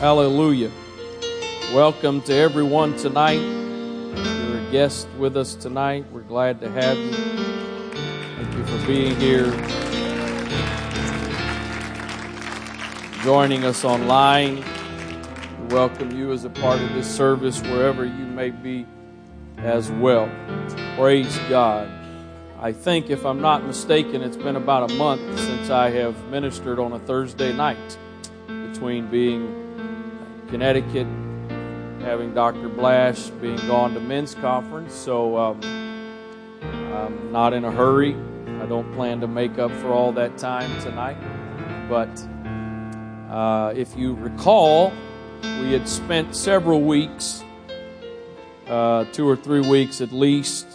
Hallelujah. Welcome to everyone tonight. You're a guest with us tonight. We're glad to have you. Thank you for being here. Joining us online. We welcome you as a part of this service wherever you may be as well. Praise God. I think, if I'm not mistaken, it's been about a month since I have ministered on a Thursday night between being Connecticut, having Dr. Blash, being gone to men's conference. So um, I'm not in a hurry. I don't plan to make up for all that time tonight. But uh, if you recall, we had spent several weeks, uh, two or three weeks at least,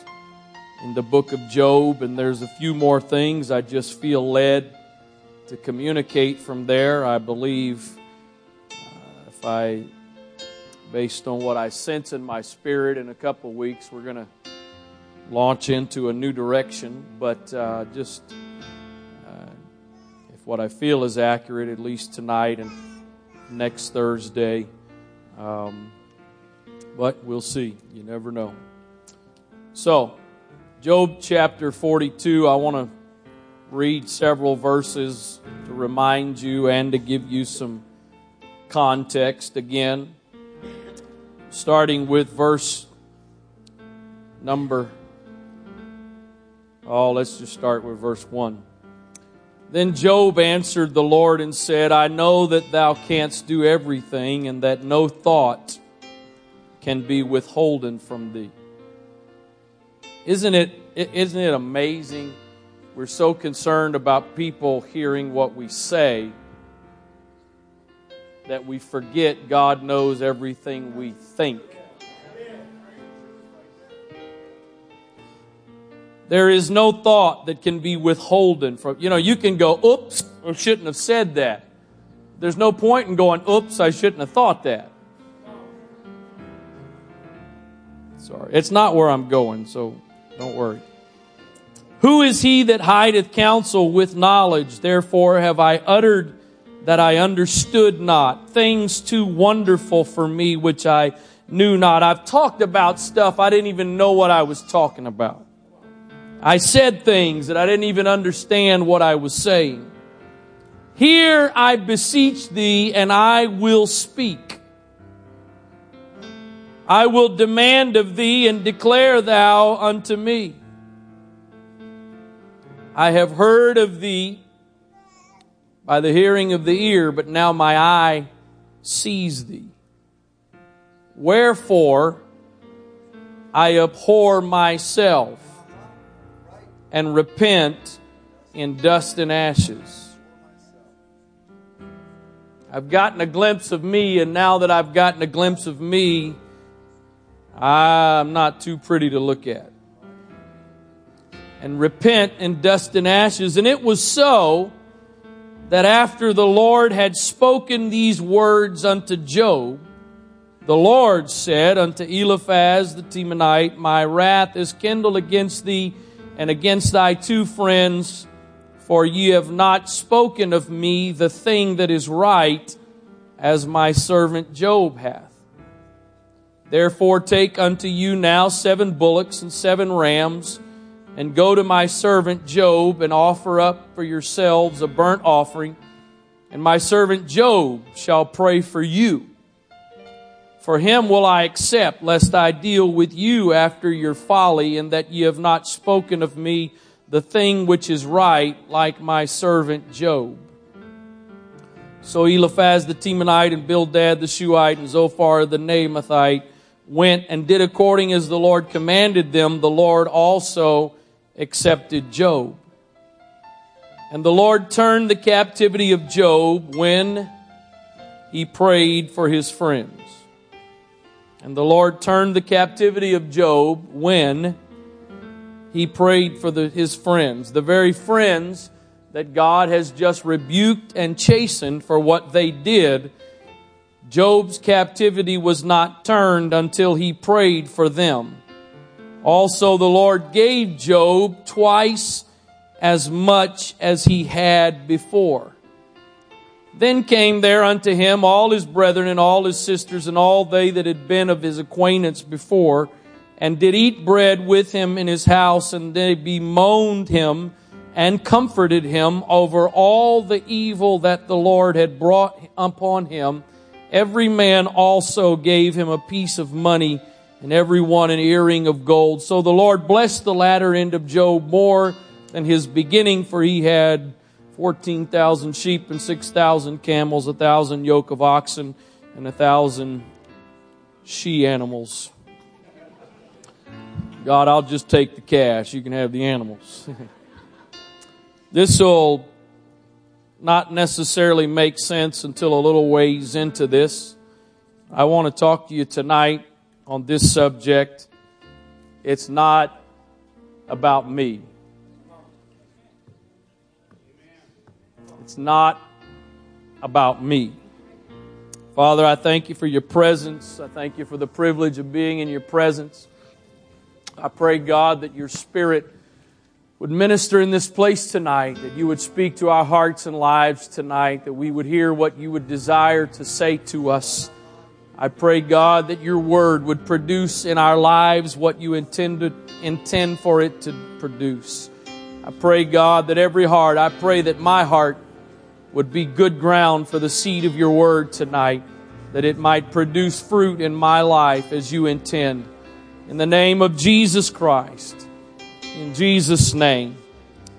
in the book of Job, and there's a few more things I just feel led to communicate from there. I believe Based on what I sense in my spirit, in a couple weeks, we're going to launch into a new direction. But uh, just uh, if what I feel is accurate, at least tonight and next Thursday. Um, but we'll see. You never know. So, Job chapter 42, I want to read several verses to remind you and to give you some context again, starting with verse number. Oh, let's just start with verse 1. Then Job answered the Lord and said, I know that thou canst do everything, and that no thought can be withholden from thee. Isn't it, isn't it amazing? We're so concerned about people hearing what we say that we forget God knows everything we think. There is no thought that can be withholden from, you know, you can go, oops, I shouldn't have said that. There's no point in going, oops, I shouldn't have thought that. Sorry. It's not where I'm going, so don't worry. Who is he that hideth counsel with knowledge? Therefore have I uttered that I understood not, things too wonderful for me which I knew not. I've talked about stuff I didn't even know what I was talking about. I said things that I didn't even understand what I was saying. Here I beseech thee, and I will speak. I will demand of thee, and declare thou unto me. I have heard of thee by the hearing of the ear, but now my eye sees thee. Wherefore I abhor myself and repent in dust and ashes. I've gotten a glimpse of me, and now that I've gotten a glimpse of me, I'm not too pretty to look at. And repent in dust and ashes. And it was so that after the Lord had spoken these words unto Job, the Lord said unto Eliphaz the Temanite, My wrath is kindled against thee and against thy two friends, for ye have not spoken of me the thing that is right, as my servant Job hath. Therefore take unto you now seven bullocks and seven rams, and go to my servant Job and offer up for yourselves a burnt offering, and my servant Job shall pray for you. For him will I accept, lest I deal with you after your folly, and that ye have not spoken of me the thing which is right, like my servant Job. So Eliphaz the Temanite and Bildad the Shuhite and Zophar the Naamathite went and did according as the Lord commanded them. The Lord also accepted Job. And the Lord turned the captivity of Job when he prayed for his friends. And the Lord turned the captivity of Job when he prayed for the, his friends, the very friends that God has just rebuked and chastened for what they did. Job's captivity was not turned until he prayed for them. Also, the Lord gave Job twice as much as he had before. Then came there unto him all his brethren and all his sisters and all they that had been of his acquaintance before, and did eat bread with him in his house, and they bemoaned him and comforted him over all the evil that the Lord had brought upon him. Every man also gave him a piece of money, and every one an earring of gold. So the Lord blessed the latter end of Job more than his beginning, for he had 14,000 sheep and 6,000 camels, a thousand yoke of oxen, and a thousand she animals. God, I'll just take the cash. You can have the animals. this will not necessarily make sense until a little ways into this. I want to talk to you tonight on this subject. It's not about me. It's not about me. Father, I thank you for your presence. I thank you for the privilege of being in your presence. I pray, God, that your Spirit would minister in this place tonight, that you would speak to our hearts and lives tonight, that we would hear what you would desire to say to us. I pray, God, that your word would produce in our lives what you intended, intend for it to produce. I pray, God, that every heart, I pray that my heart would be good ground for the seed of your word tonight, that it might produce fruit in my life as you intend. In the name of Jesus Christ. In Jesus' name.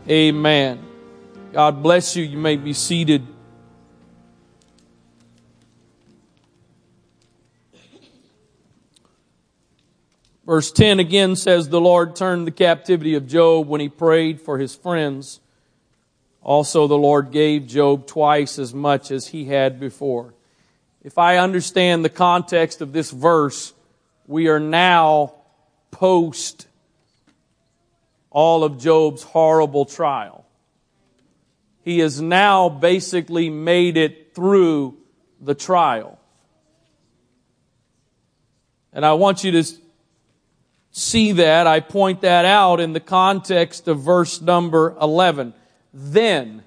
Amen. God bless you. You may be seated. Verse 10 again says, The Lord turned the captivity of Job when he prayed for his friends. Also, the Lord gave Job twice as much as he had before. If I understand the context of this verse, we are now post all of Job's horrible trial. He has now basically made it through the trial. And I want you to see that. I point that out in the context of verse number 11 then.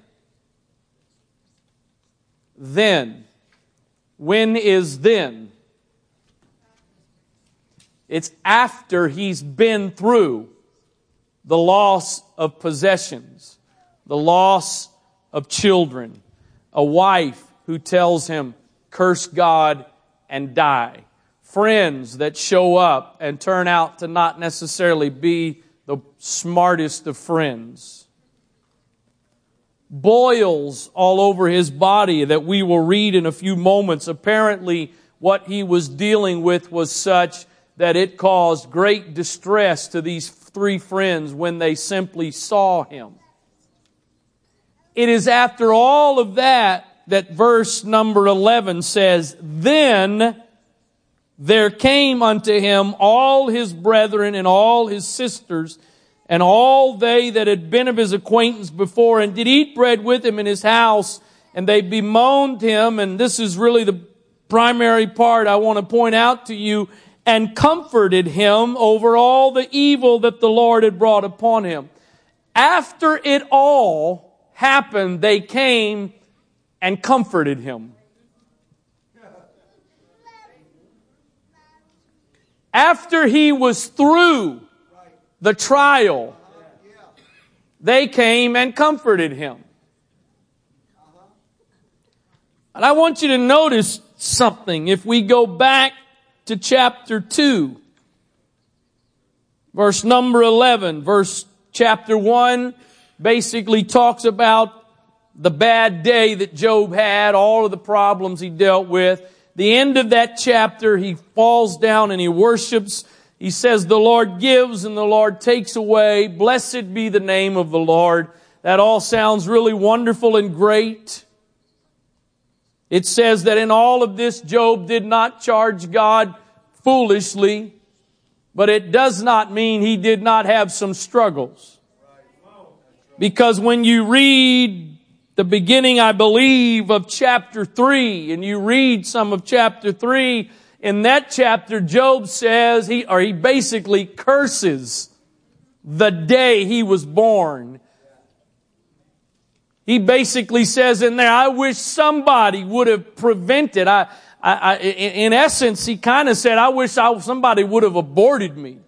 Then. When is then? It's after he's been through the loss of possessions, the loss of children, a wife who tells him, curse God and die, friends that show up and turn out to not necessarily be the smartest of friends boils all over his body that we will read in a few moments. Apparently, what he was dealing with was such that it caused great distress to these three friends when they simply saw him. It is after all of that that verse number 11 says, Then there came unto him all his brethren and all his sisters and all they that had been of his acquaintance before and did eat bread with him in his house, and they bemoaned him, and this is really the primary part I want to point out to you, and comforted him over all the evil that the Lord had brought upon him. After it all happened, they came and comforted him. After he was through the trial, they came and comforted him. And I want you to notice something. If we go back to chapter 2, verse number 11, verse chapter 1 basically talks about the bad day that Job had, all of the problems he dealt with. The end of that chapter, he falls down and he worships he says, the Lord gives and the Lord takes away. Blessed be the name of the Lord. That all sounds really wonderful and great. It says that in all of this, Job did not charge God foolishly, but it does not mean he did not have some struggles. Because when you read the beginning, I believe, of chapter three, and you read some of chapter three, in that chapter, Job says he, or he basically curses the day he was born. he basically says in there, I wish somebody would have prevented. I, I, I in essence, he kind of said, I wish I, somebody would have aborted me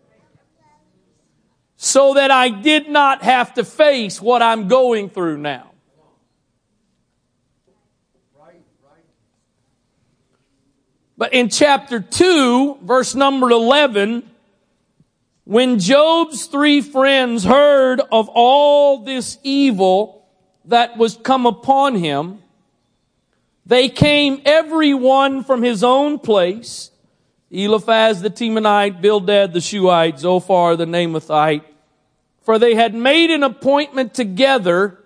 so that I did not have to face what I'm going through now. But in chapter 2, verse number 11, when Job's three friends heard of all this evil that was come upon him, they came every one from his own place. Eliphaz the Temanite, Bildad the Shuhite, Zophar the Naamathite. For they had made an appointment together.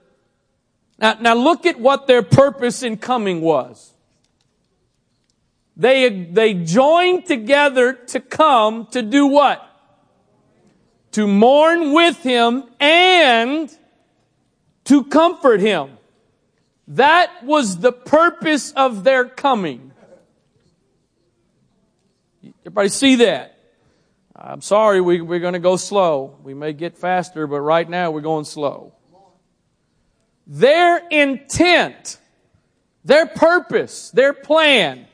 Now, now look at what their purpose in coming was. They, they joined together to come to do what? To mourn with him and to comfort him. That was the purpose of their coming. Everybody see that? I'm sorry, we, we're going to go slow. We may get faster, but right now we're going slow. Their intent, their purpose, their plan.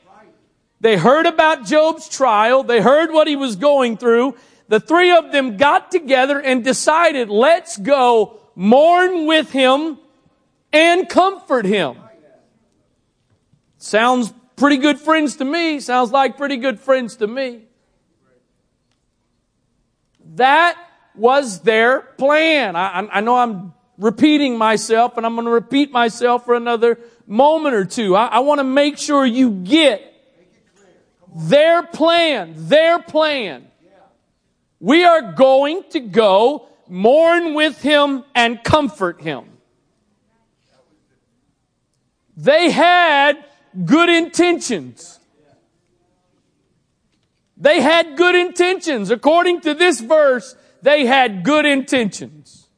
They heard about Job's trial. They heard what he was going through. The three of them got together and decided, let's go mourn with him and comfort him. Sounds pretty good friends to me. Sounds like pretty good friends to me. That was their plan. I, I know I'm repeating myself and I'm going to repeat myself for another moment or two. I, I want to make sure you get their plan, their plan. We are going to go mourn with him and comfort him. They had good intentions. They had good intentions. According to this verse, they had good intentions.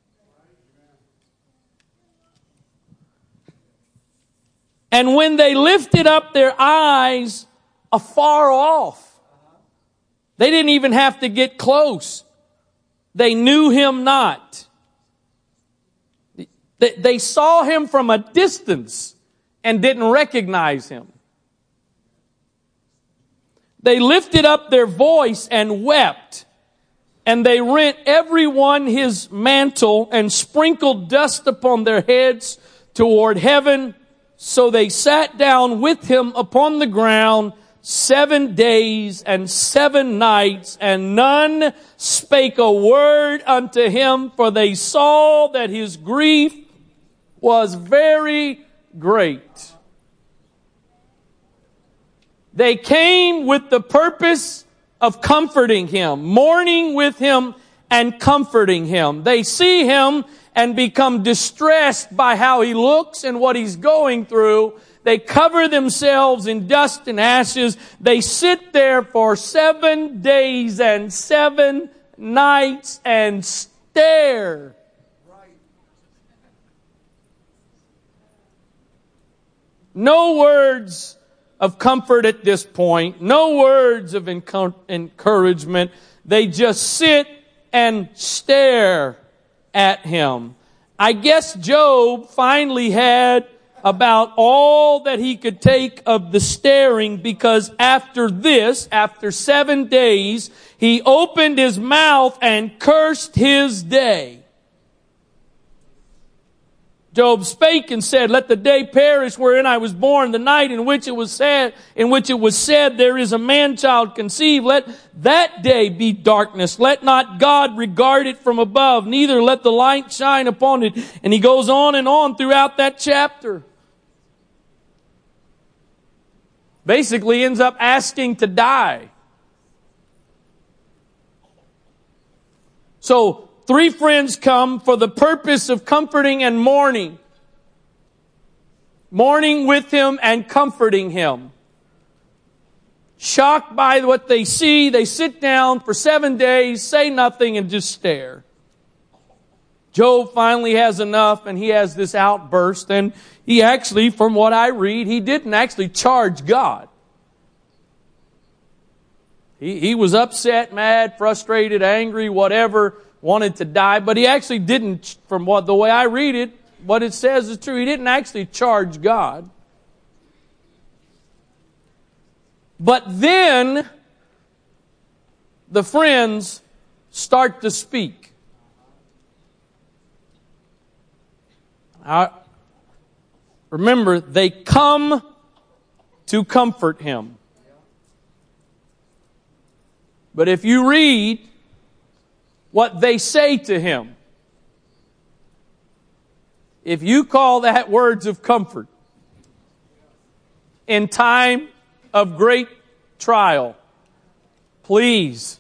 And when they lifted up their eyes afar off, they didn't even have to get close. They knew him not. They saw him from a distance and didn't recognize him. They lifted up their voice and wept, and they rent everyone his mantle and sprinkled dust upon their heads toward heaven. So they sat down with him upon the ground seven days and seven nights, and none spake a word unto him, for they saw that his grief was very great. They came with the purpose of comforting him, mourning with him and comforting him. They see him and become distressed by how he looks and what he's going through. They cover themselves in dust and ashes. They sit there for seven days and seven nights and stare. No words of comfort at this point, no words of encouragement. They just sit and stare at him. I guess Job finally had about all that he could take of the staring because after this, after seven days, he opened his mouth and cursed his day. Job spake and said, Let the day perish wherein I was born, the night in which it was said, in which it was said, There is a man child conceived. Let that day be darkness. Let not God regard it from above, neither let the light shine upon it. And he goes on and on throughout that chapter. Basically ends up asking to die. So Three friends come for the purpose of comforting and mourning. Mourning with him and comforting him. Shocked by what they see, they sit down for seven days, say nothing, and just stare. Job finally has enough and he has this outburst and he actually, from what I read, he didn't actually charge God. He, he was upset, mad, frustrated, angry, whatever, wanted to die, but he actually didn't, from what the way I read it, what it says is true. He didn't actually charge God. But then the friends start to speak. Now, remember, they come to comfort him. But if you read what they say to him, if you call that words of comfort in time of great trial, please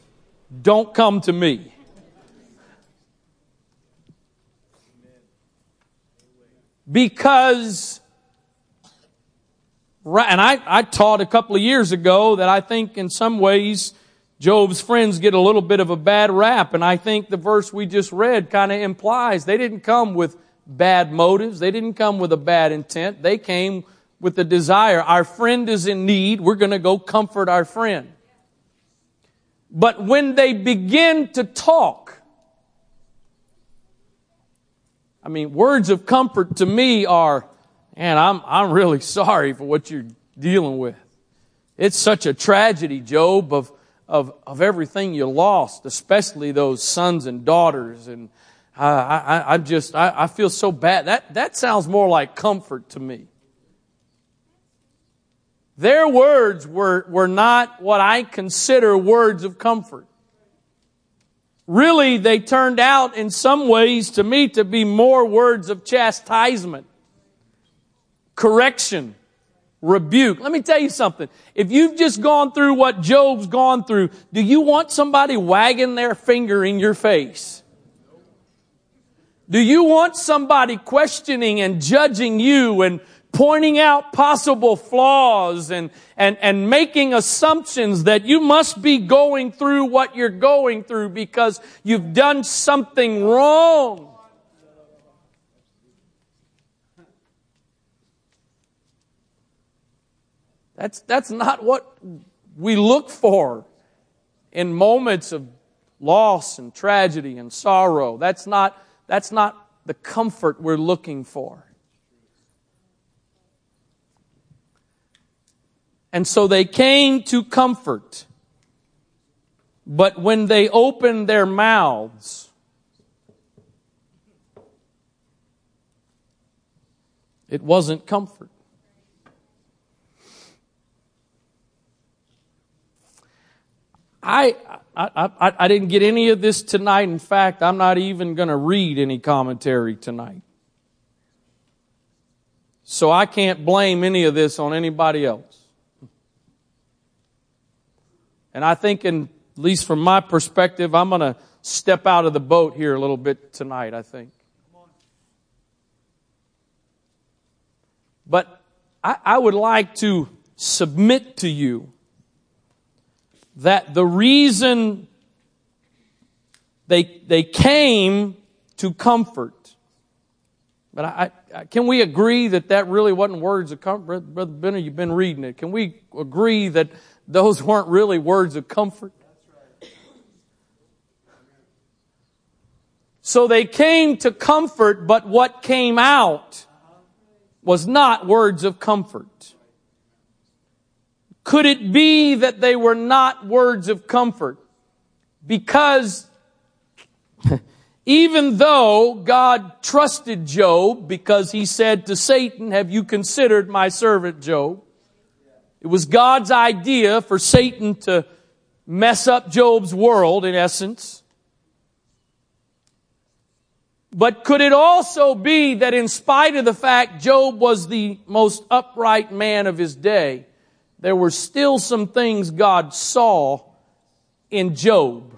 don't come to me. Because, and I, I taught a couple of years ago that I think in some ways Job's friends get a little bit of a bad rap, and I think the verse we just read kind of implies they didn't come with bad motives. They didn't come with a bad intent. They came with the desire. Our friend is in need. We're going to go comfort our friend. But when they begin to talk, I mean, words of comfort to me are, man, I'm, I'm really sorry for what you're dealing with. It's such a tragedy, Job, of, of, of everything you lost, especially those sons and daughters and I, I, I just, I, I feel so bad. That, that sounds more like comfort to me. Their words were, were not what I consider words of comfort. Really, they turned out in some ways to me to be more words of chastisement, correction, rebuke. Let me tell you something. If you've just gone through what Job's gone through, do you want somebody wagging their finger in your face? Do you want somebody questioning and judging you and pointing out possible flaws and, and, and making assumptions that you must be going through what you're going through because you've done something wrong? That's, that's not what we look for in moments of loss and tragedy and sorrow. That's not that's not the comfort we're looking for. And so they came to comfort. But when they opened their mouths, it wasn't comfort. I, I, I, I didn't get any of this tonight. In fact, I'm not even going to read any commentary tonight. So I can't blame any of this on anybody else. And I think, in, at least from my perspective, I'm going to step out of the boat here a little bit tonight, I think. But I, I would like to submit to you that the reason they, they came to comfort. But I, I, can we agree that that really wasn't words of comfort? Brother Benner, you've been reading it. Can we agree that those weren't really words of comfort? So they came to comfort, but what came out was not words of comfort. Could it be that they were not words of comfort? Because even though God trusted Job because he said to Satan, have you considered my servant Job? It was God's idea for Satan to mess up Job's world in essence. But could it also be that in spite of the fact Job was the most upright man of his day, there were still some things God saw in Job.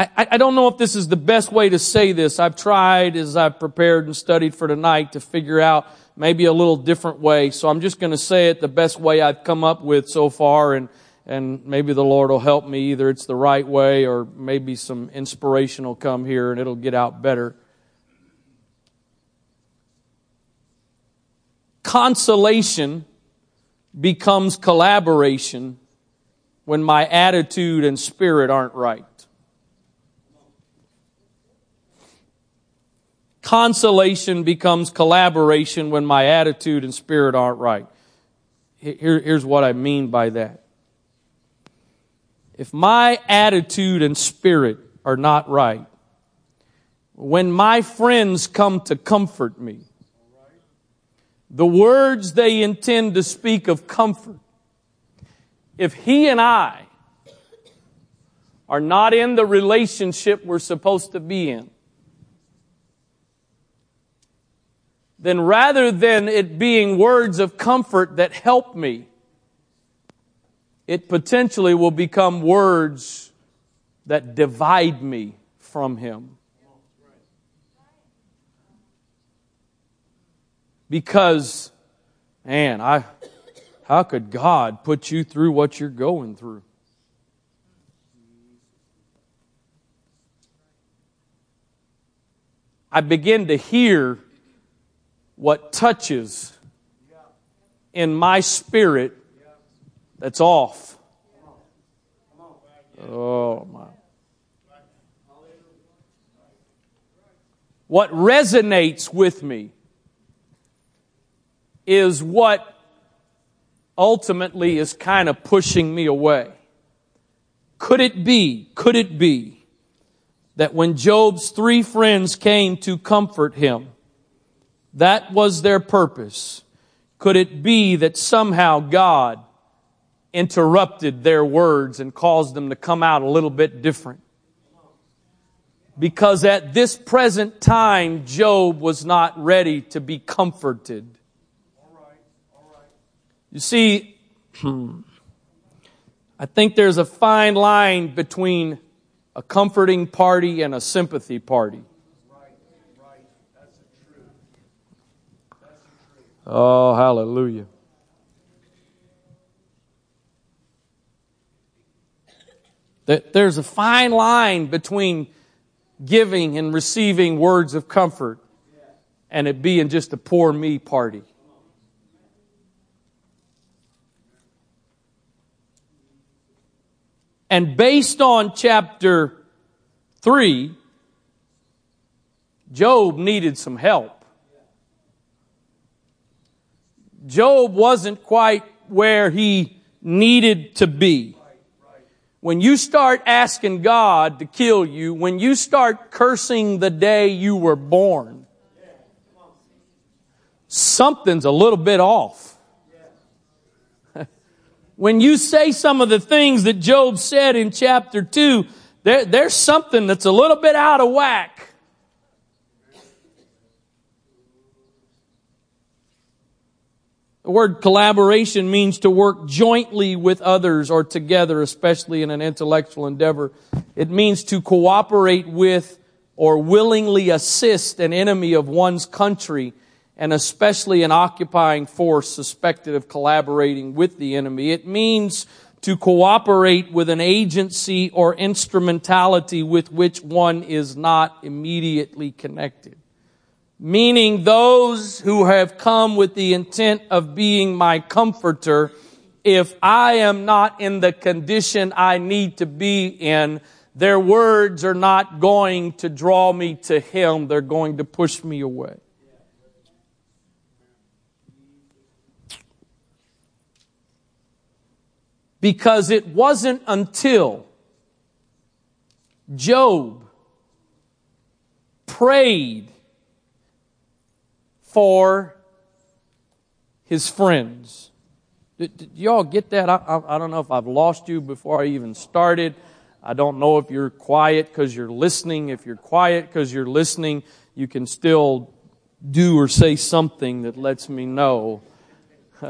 I, I don't know if this is the best way to say this. I've tried as I've prepared and studied for tonight to figure out maybe a little different way. So I'm just going to say it the best way I've come up with so far and and maybe the Lord will help me. Either it's the right way or maybe some inspiration will come here and it'll get out better. Consolation becomes collaboration when my attitude and spirit aren't right. Consolation becomes collaboration when my attitude and spirit aren't right. Here, here's what I mean by that. If my attitude and spirit are not right, when my friends come to comfort me, the words they intend to speak of comfort, if he and I are not in the relationship we're supposed to be in, then rather than it being words of comfort that help me, it potentially will become words that divide me from Him. Because, man, I, how could God put you through what you're going through? I begin to hear what touches in my spirit that's off. Oh, my. What resonates with me is what ultimately is kind of pushing me away. Could it be, could it be that when Job's three friends came to comfort him, that was their purpose. Could it be that somehow God interrupted their words and caused them to come out a little bit different? Because at this present time, Job was not ready to be comforted. You see, I think there's a fine line between a comforting party and a sympathy party. Oh, hallelujah. There's a fine line between giving and receiving words of comfort and it being just a poor me party. And based on chapter 3, Job needed some help. Job wasn't quite where he needed to be. When you start asking God to kill you, when you start cursing the day you were born, something's a little bit off. when you say some of the things that Job said in chapter 2, there, there's something that's a little bit out of whack. The word collaboration means to work jointly with others or together, especially in an intellectual endeavor. It means to cooperate with or willingly assist an enemy of one's country and especially an occupying force suspected of collaborating with the enemy. It means to cooperate with an agency or instrumentality with which one is not immediately connected meaning those who have come with the intent of being my comforter, if I am not in the condition I need to be in, their words are not going to draw me to Him. They're going to push me away. Because it wasn't until Job prayed for his friends. Did, did y'all get that? I, I, I don't know if I've lost you before I even started. I don't know if you're quiet because you're listening. If you're quiet because you're listening, you can still do or say something that lets me know.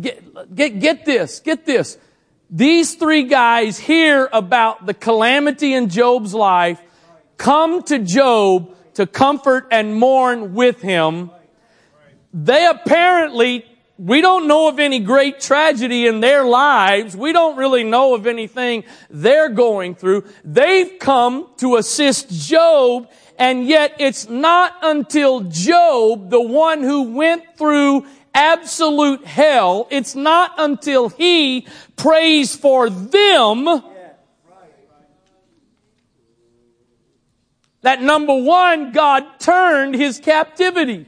get, get, get this, get this. These three guys hear about the calamity in Job's life, come to Job, to comfort and mourn with him. They apparently, we don't know of any great tragedy in their lives. We don't really know of anything they're going through. They've come to assist Job and yet it's not until Job, the one who went through absolute hell, it's not until he prays for them that number one, God turned his captivity.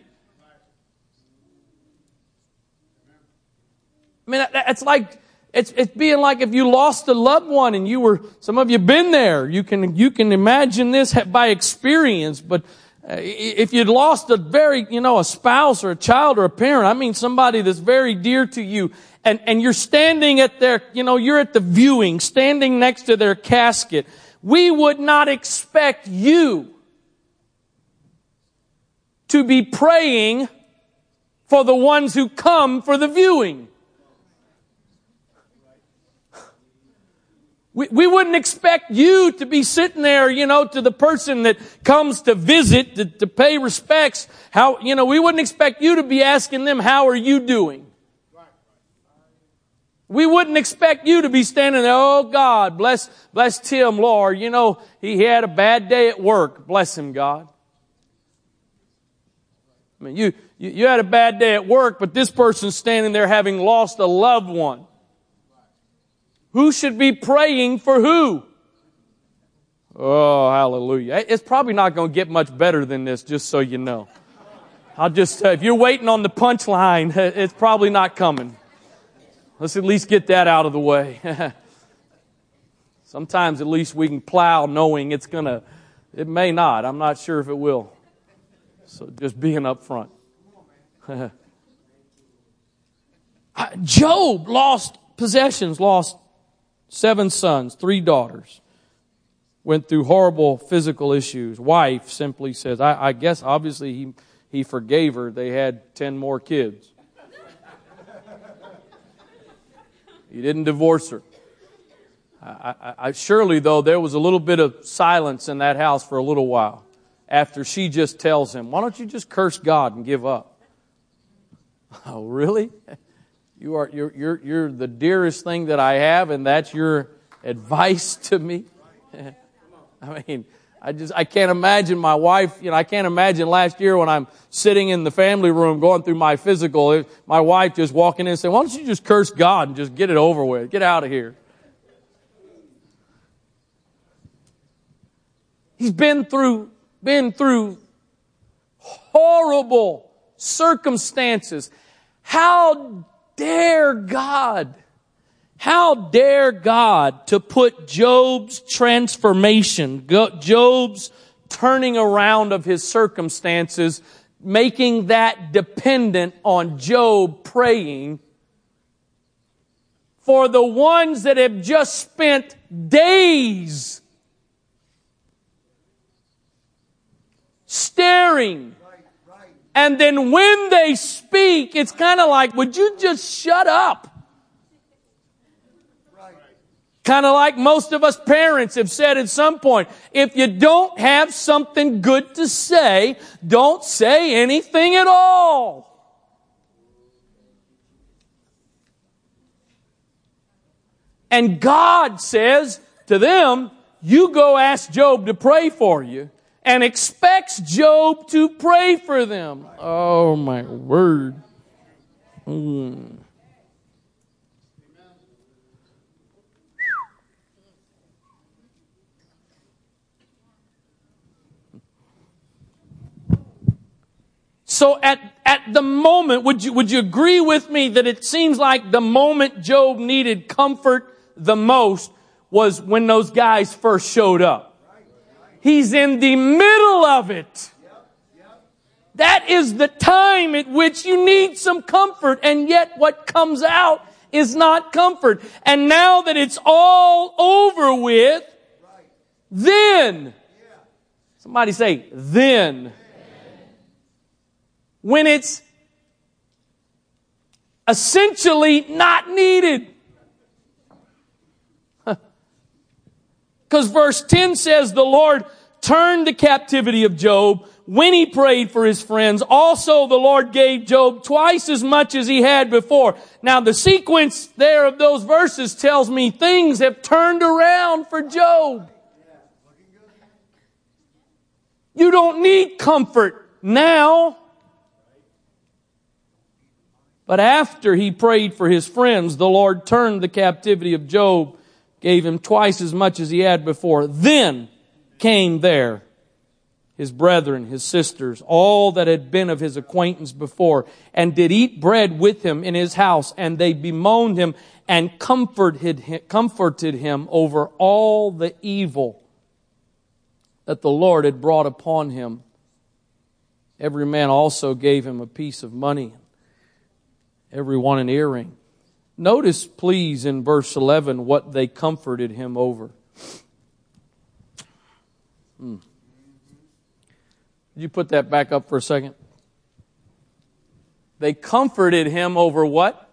I mean, it's like, it's, it's being like if you lost a loved one and you were, some of you been there. You can, you can imagine this by experience, but uh, if you'd lost a very, you know, a spouse or a child or a parent, I mean somebody that's very dear to you, and, and you're standing at their, you know, you're at the viewing, standing next to their casket, we would not expect you to be praying for the ones who come for the viewing. We, we wouldn't expect you to be sitting there, you know, to the person that comes to visit, to, to pay respects. How, you know, we wouldn't expect you to be asking them, how are you doing? We wouldn't expect you to be standing there, oh God, bless, bless Tim, Lord. You know, he, had a bad day at work. Bless him, God. I mean, you, you, you had a bad day at work, but this person's standing there having lost a loved one. Who should be praying for who? Oh, hallelujah. It's probably not going to get much better than this, just so you know. I'll just, uh, if you're waiting on the punchline, it's probably not coming. Let's at least get that out of the way. Sometimes at least we can plow knowing it's going to, it may not. I'm not sure if it will. So just being up front. Job lost possessions, lost seven sons, three daughters, went through horrible physical issues. Wife simply says, I, I guess obviously he, he forgave her. They had 10 more kids. He didn't divorce her. I, I, I, surely, though, there was a little bit of silence in that house for a little while after she just tells him, Why don't you just curse God and give up? Oh, really? You are, you're, you're, you're the dearest thing that I have, and that's your advice to me. I mean, I just, I can't imagine my wife, you know, I can't imagine last year when I'm sitting in the family room going through my physical, my wife just walking in and saying, why don't you just curse God and just get it over with? Get out of here. He's been through, been through horrible circumstances. How dare God? How dare God to put Job's transformation, Job's turning around of his circumstances, making that dependent on Job praying for the ones that have just spent days staring and then when they speak, it's kind of like, would you just shut up? Kind of like most of us parents have said at some point, if you don't have something good to say, don't say anything at all. And God says to them, you go ask Job to pray for you and expects Job to pray for them. Oh my word. Mm. So at, at the moment, would you, would you agree with me that it seems like the moment Job needed comfort the most was when those guys first showed up? He's in the middle of it. That is the time at which you need some comfort, and yet what comes out is not comfort. And now that it's all over with, then, somebody say, then, when it's essentially not needed. Because verse 10 says the Lord turned the captivity of Job when he prayed for his friends. Also the Lord gave Job twice as much as he had before. Now the sequence there of those verses tells me things have turned around for Job. You don't need comfort now. But after he prayed for his friends, the Lord turned the captivity of Job, gave him twice as much as he had before. Then came there his brethren, his sisters, all that had been of his acquaintance before, and did eat bread with him in his house, and they bemoaned him and comforted him, comforted him over all the evil that the Lord had brought upon him. Every man also gave him a piece of money, every one an earring. Notice, please, in verse 11, what they comforted him over. Hmm. You put that back up for a second? They comforted him over what?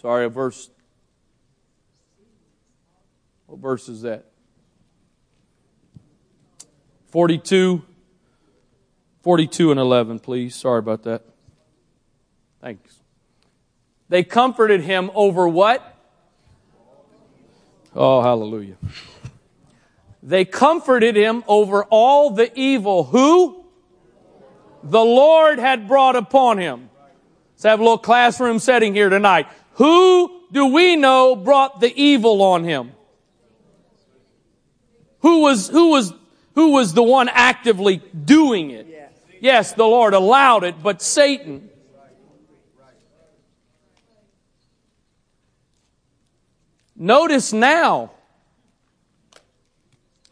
Sorry, verse. What verse is that? 42. 42 and 11, please. Sorry about that. Thanks. They comforted him over what? Oh, hallelujah. They comforted him over all the evil who? The Lord had brought upon him. Let's have a little classroom setting here tonight. Who do we know brought the evil on him? Who was, who was, who was the one actively doing it? Yes, the Lord allowed it, but Satan. Notice now,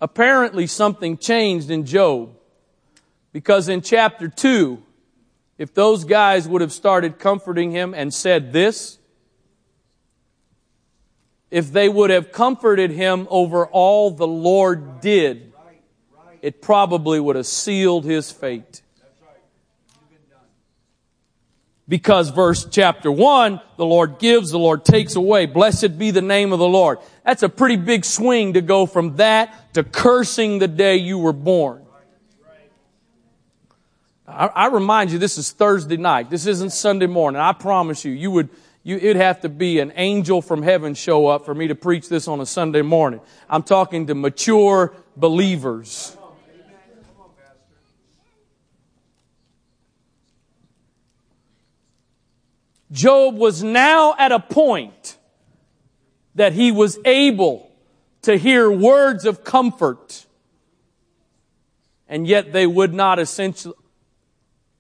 apparently something changed in Job. Because in chapter 2, if those guys would have started comforting him and said this, if they would have comforted him over all the Lord did, it probably would have sealed his fate. Because verse chapter 1, the Lord gives, the Lord takes away. Blessed be the name of the Lord. That's a pretty big swing to go from that to cursing the day you were born. I, I remind you, this is Thursday night. This isn't Sunday morning. I promise you, you would, you, it'd have to be an angel from heaven show up for me to preach this on a Sunday morning. I'm talking to mature believers. Job was now at a point that he was able to hear words of comfort, and yet they would not essentially,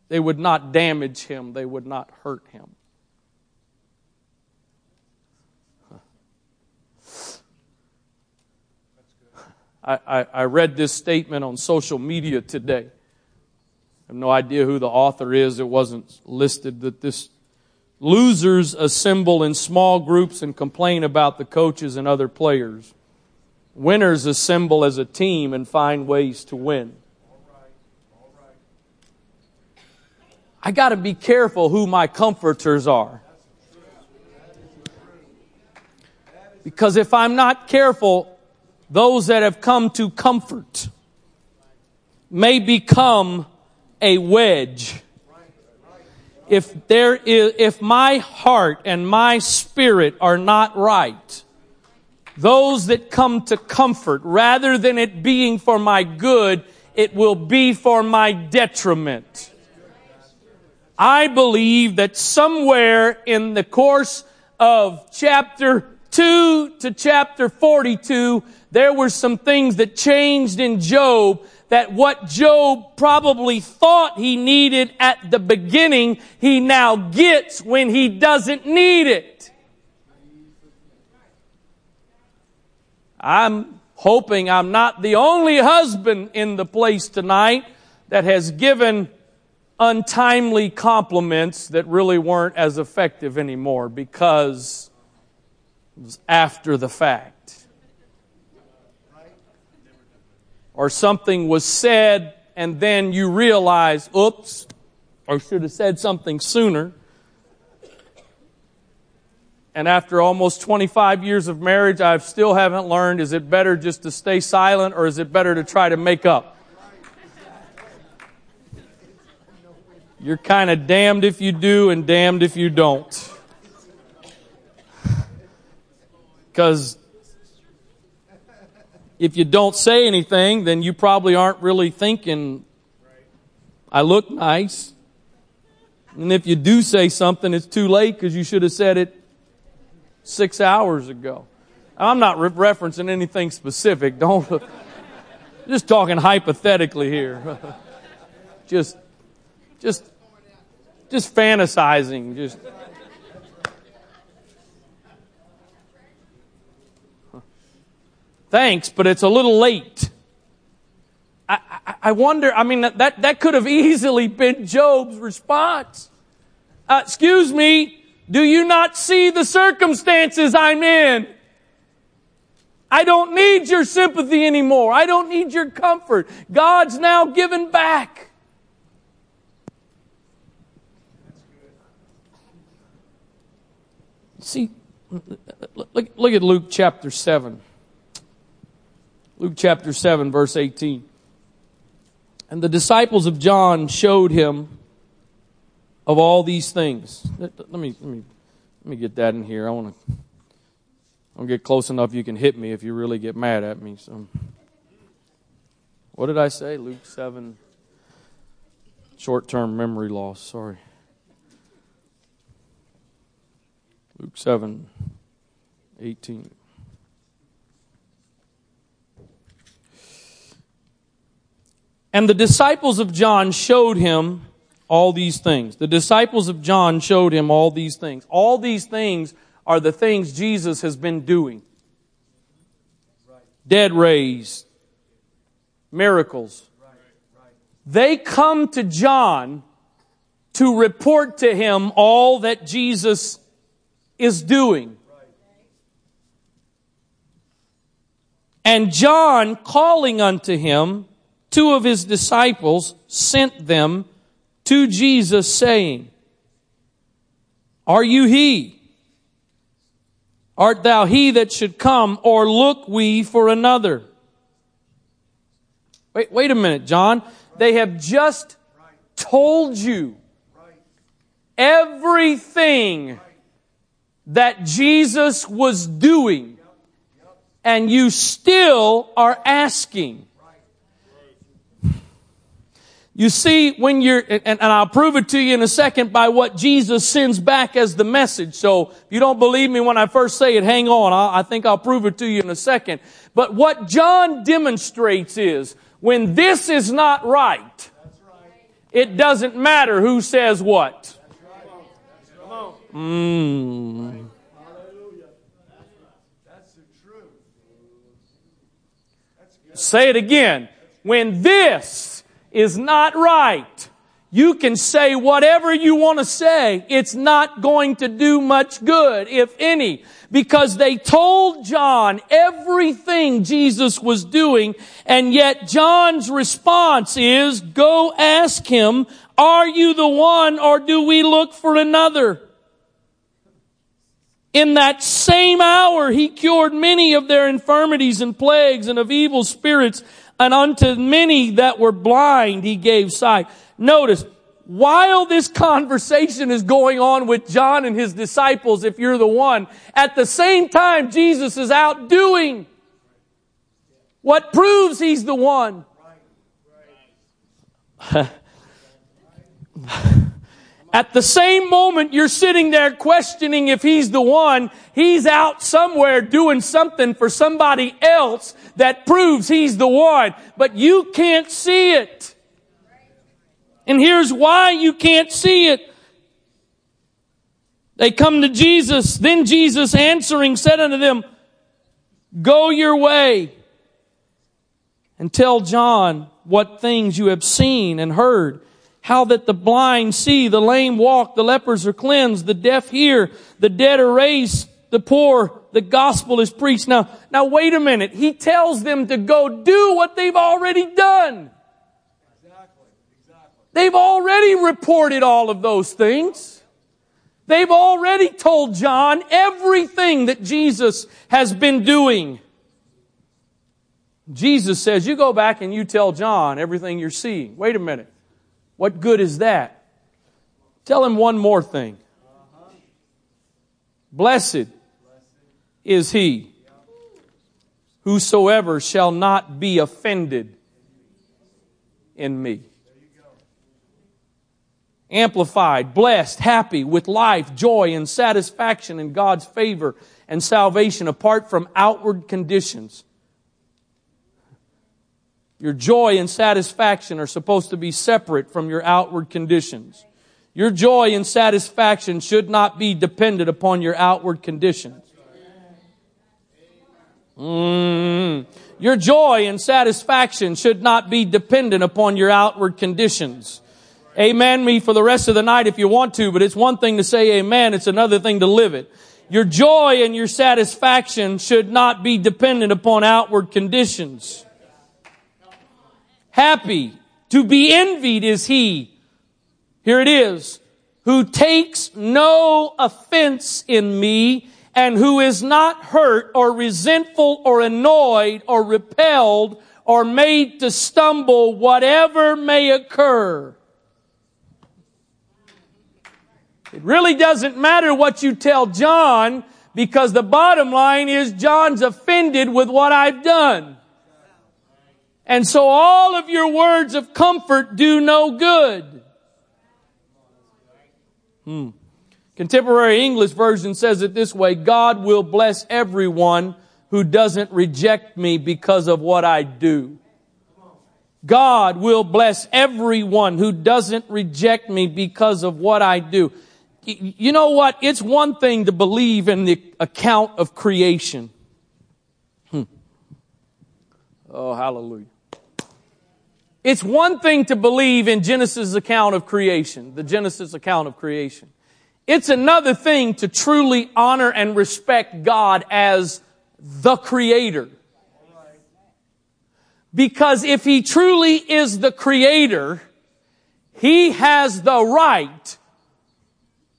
they would not damage him, they would not hurt him. I, I, I read this statement on social media today. I have no idea who the author is. It wasn't listed that this Losers assemble in small groups and complain about the coaches and other players. Winners assemble as a team and find ways to win. I got to be careful who my comforters are. Because if I'm not careful, those that have come to comfort may become a wedge if there is, if my heart and my spirit are not right, those that come to comfort, rather than it being for my good, it will be for my detriment. I believe that somewhere in the course of chapter 2 to chapter 42, there were some things that changed in Job that what Job probably thought he needed at the beginning, he now gets when he doesn't need it. I'm hoping I'm not the only husband in the place tonight that has given untimely compliments that really weren't as effective anymore because it was after the fact. Or something was said and then you realize, oops, I should have said something sooner. And after almost 25 years of marriage, I still haven't learned is it better just to stay silent or is it better to try to make up? You're kind of damned if you do and damned if you don't. Because if you don't say anything, then you probably aren't really thinking, I look nice. And if you do say something, it's too late because you should have said it six hours ago. I'm not re- referencing anything specific. Don't, just talking hypothetically here. just, just, just fantasizing. Just. Thanks, but it's a little late. I, I, I wonder, I mean, that, that could have easily been Job's response. Uh, excuse me, do you not see the circumstances I'm in? I don't need your sympathy anymore. I don't need your comfort. God's now given back. See, look, look at Luke chapter 7. Luke chapter 7, verse 18. And the disciples of John showed him of all these things. Let, me, let me, let me get that in here. I want to, I get close enough you can hit me if you really get mad at me. So, what did I say? Luke 7, short term memory loss. Sorry. Luke 7, 18. And the disciples of John showed him all these things. The disciples of John showed him all these things. All these things are the things Jesus has been doing. Dead raised, miracles. They come to John to report to him all that Jesus is doing. And John calling unto him two of his disciples sent them to Jesus saying, Are you he? Art thou he that should come, or look we for another? Wait, wait a minute, John. They have just told you everything that Jesus was doing, and you still are asking, you see, when you're, and, and, I'll prove it to you in a second by what Jesus sends back as the message. So if you don't believe me when I first say it, hang on. i I think I'll prove it to you in a second. But what John demonstrates is when this is not right, it doesn't matter who says what. Mm. Say it again. When this is not right, you can say whatever you want to say. It's not going to do much good, if any, because they told John everything Jesus was doing, and yet John's response is, go ask him, are you the one or do we look for another? In that same hour, he cured many of their infirmities and plagues and of evil spirits and unto many that were blind he gave sight. Notice, while this conversation is going on with John and his disciples, if you're the one, at the same time Jesus is out doing what proves he's the one. At the same moment you're sitting there questioning if he's the one, he's out somewhere doing something for somebody else that proves he's the one, but you can't see it. And here's why you can't see it. They come to Jesus. Then Jesus answering said unto them, Go your way and tell John what things you have seen and heard how that the blind see, the lame walk, the lepers are cleansed, the deaf hear, the dead are raised, the poor, the gospel is preached. Now, now wait a minute. He tells them to go do what they've already done. Exactly, exactly. They've already reported all of those things. They've already told John everything that Jesus has been doing. Jesus says, you go back and you tell John everything you're seeing. Wait a minute. What good is that? Tell him one more thing. Blessed is he whosoever shall not be offended in me. Amplified, blessed, happy with life, joy, and satisfaction in God's favor and salvation apart from outward conditions. Your joy and satisfaction are supposed to be separate from your outward conditions. Your joy and satisfaction should not be dependent upon your outward conditions. Mm. Your joy and satisfaction should not be dependent upon your outward conditions. Amen me for the rest of the night if you want to, but it's one thing to say amen, it's another thing to live it. Your joy and your satisfaction should not be dependent upon outward conditions. Happy, to be envied is he. Here it is. Who takes no offense in me and who is not hurt or resentful or annoyed or repelled or made to stumble whatever may occur. It really doesn't matter what you tell John because the bottom line is John's offended with what I've done. And so all of your words of comfort do no good. Hmm. Contemporary English version says it this way, God will bless everyone who doesn't reject me because of what I do. God will bless everyone who doesn't reject me because of what I do. You know what? It's one thing to believe in the account of creation. Hmm. Oh, hallelujah. It's one thing to believe in Genesis' account of creation, the Genesis account of creation. It's another thing to truly honor and respect God as the creator. Because if he truly is the creator, he has the right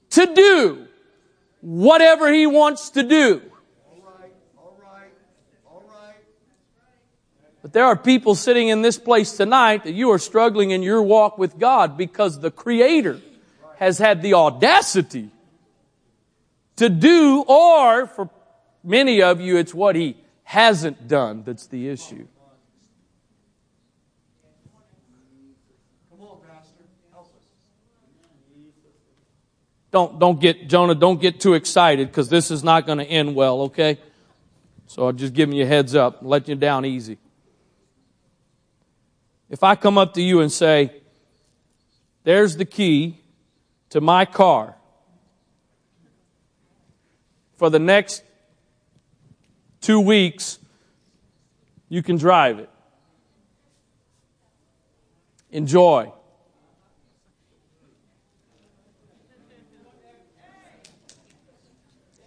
to do whatever he wants to do. But there are people sitting in this place tonight that you are struggling in your walk with God because the creator has had the audacity to do, or for many of you, it's what he hasn't done that's the issue. Don't, don't get, Jonah, don't get too excited because this is not going to end well, okay? So I'm just giving you a heads up, letting you down easy. If I come up to you and say, there's the key to my car for the next two weeks, you can drive it. Enjoy.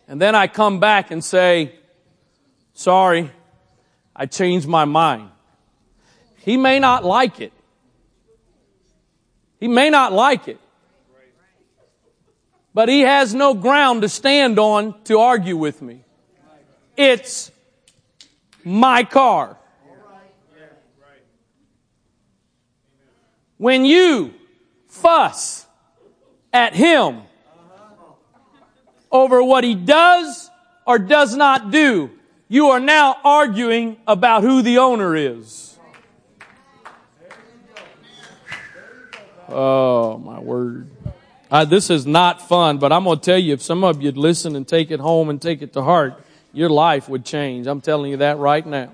And then I come back and say, sorry, I changed my mind. He may not like it. He may not like it. But he has no ground to stand on to argue with me. It's my car. When you fuss at him over what he does or does not do, you are now arguing about who the owner is. Oh, my word. Uh, this is not fun, but I'm going to tell you, if some of you'd listen and take it home and take it to heart, your life would change. I'm telling you that right now.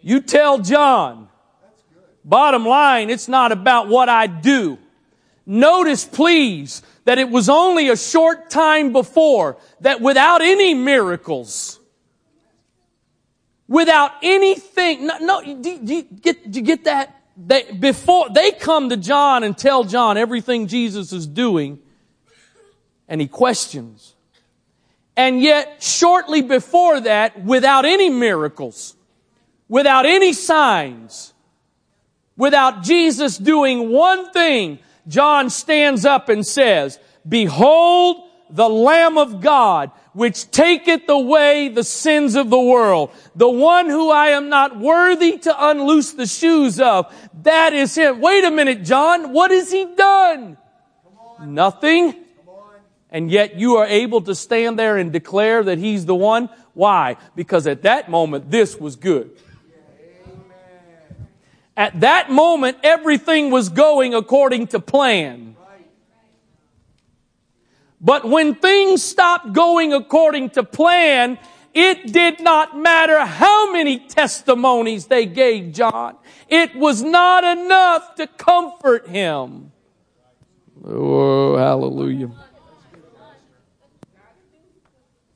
You tell John, bottom line, it's not about what I do. Notice, please, that it was only a short time before that without any miracles, without anything, no, no do, you get, do you get that? They, before, they come to John and tell John everything Jesus is doing, and he questions. And yet, shortly before that, without any miracles, without any signs, without Jesus doing one thing, John stands up and says, Behold the Lamb of God which taketh away the sins of the world. The one who I am not worthy to unloose the shoes of. That is him. Wait a minute, John. What has he done? Nothing. And yet you are able to stand there and declare that he's the one. Why? Because at that moment, this was good. At that moment, everything was going according to plan. But when things stopped going according to plan, it did not matter how many testimonies they gave John. It was not enough to comfort him. Oh, hallelujah.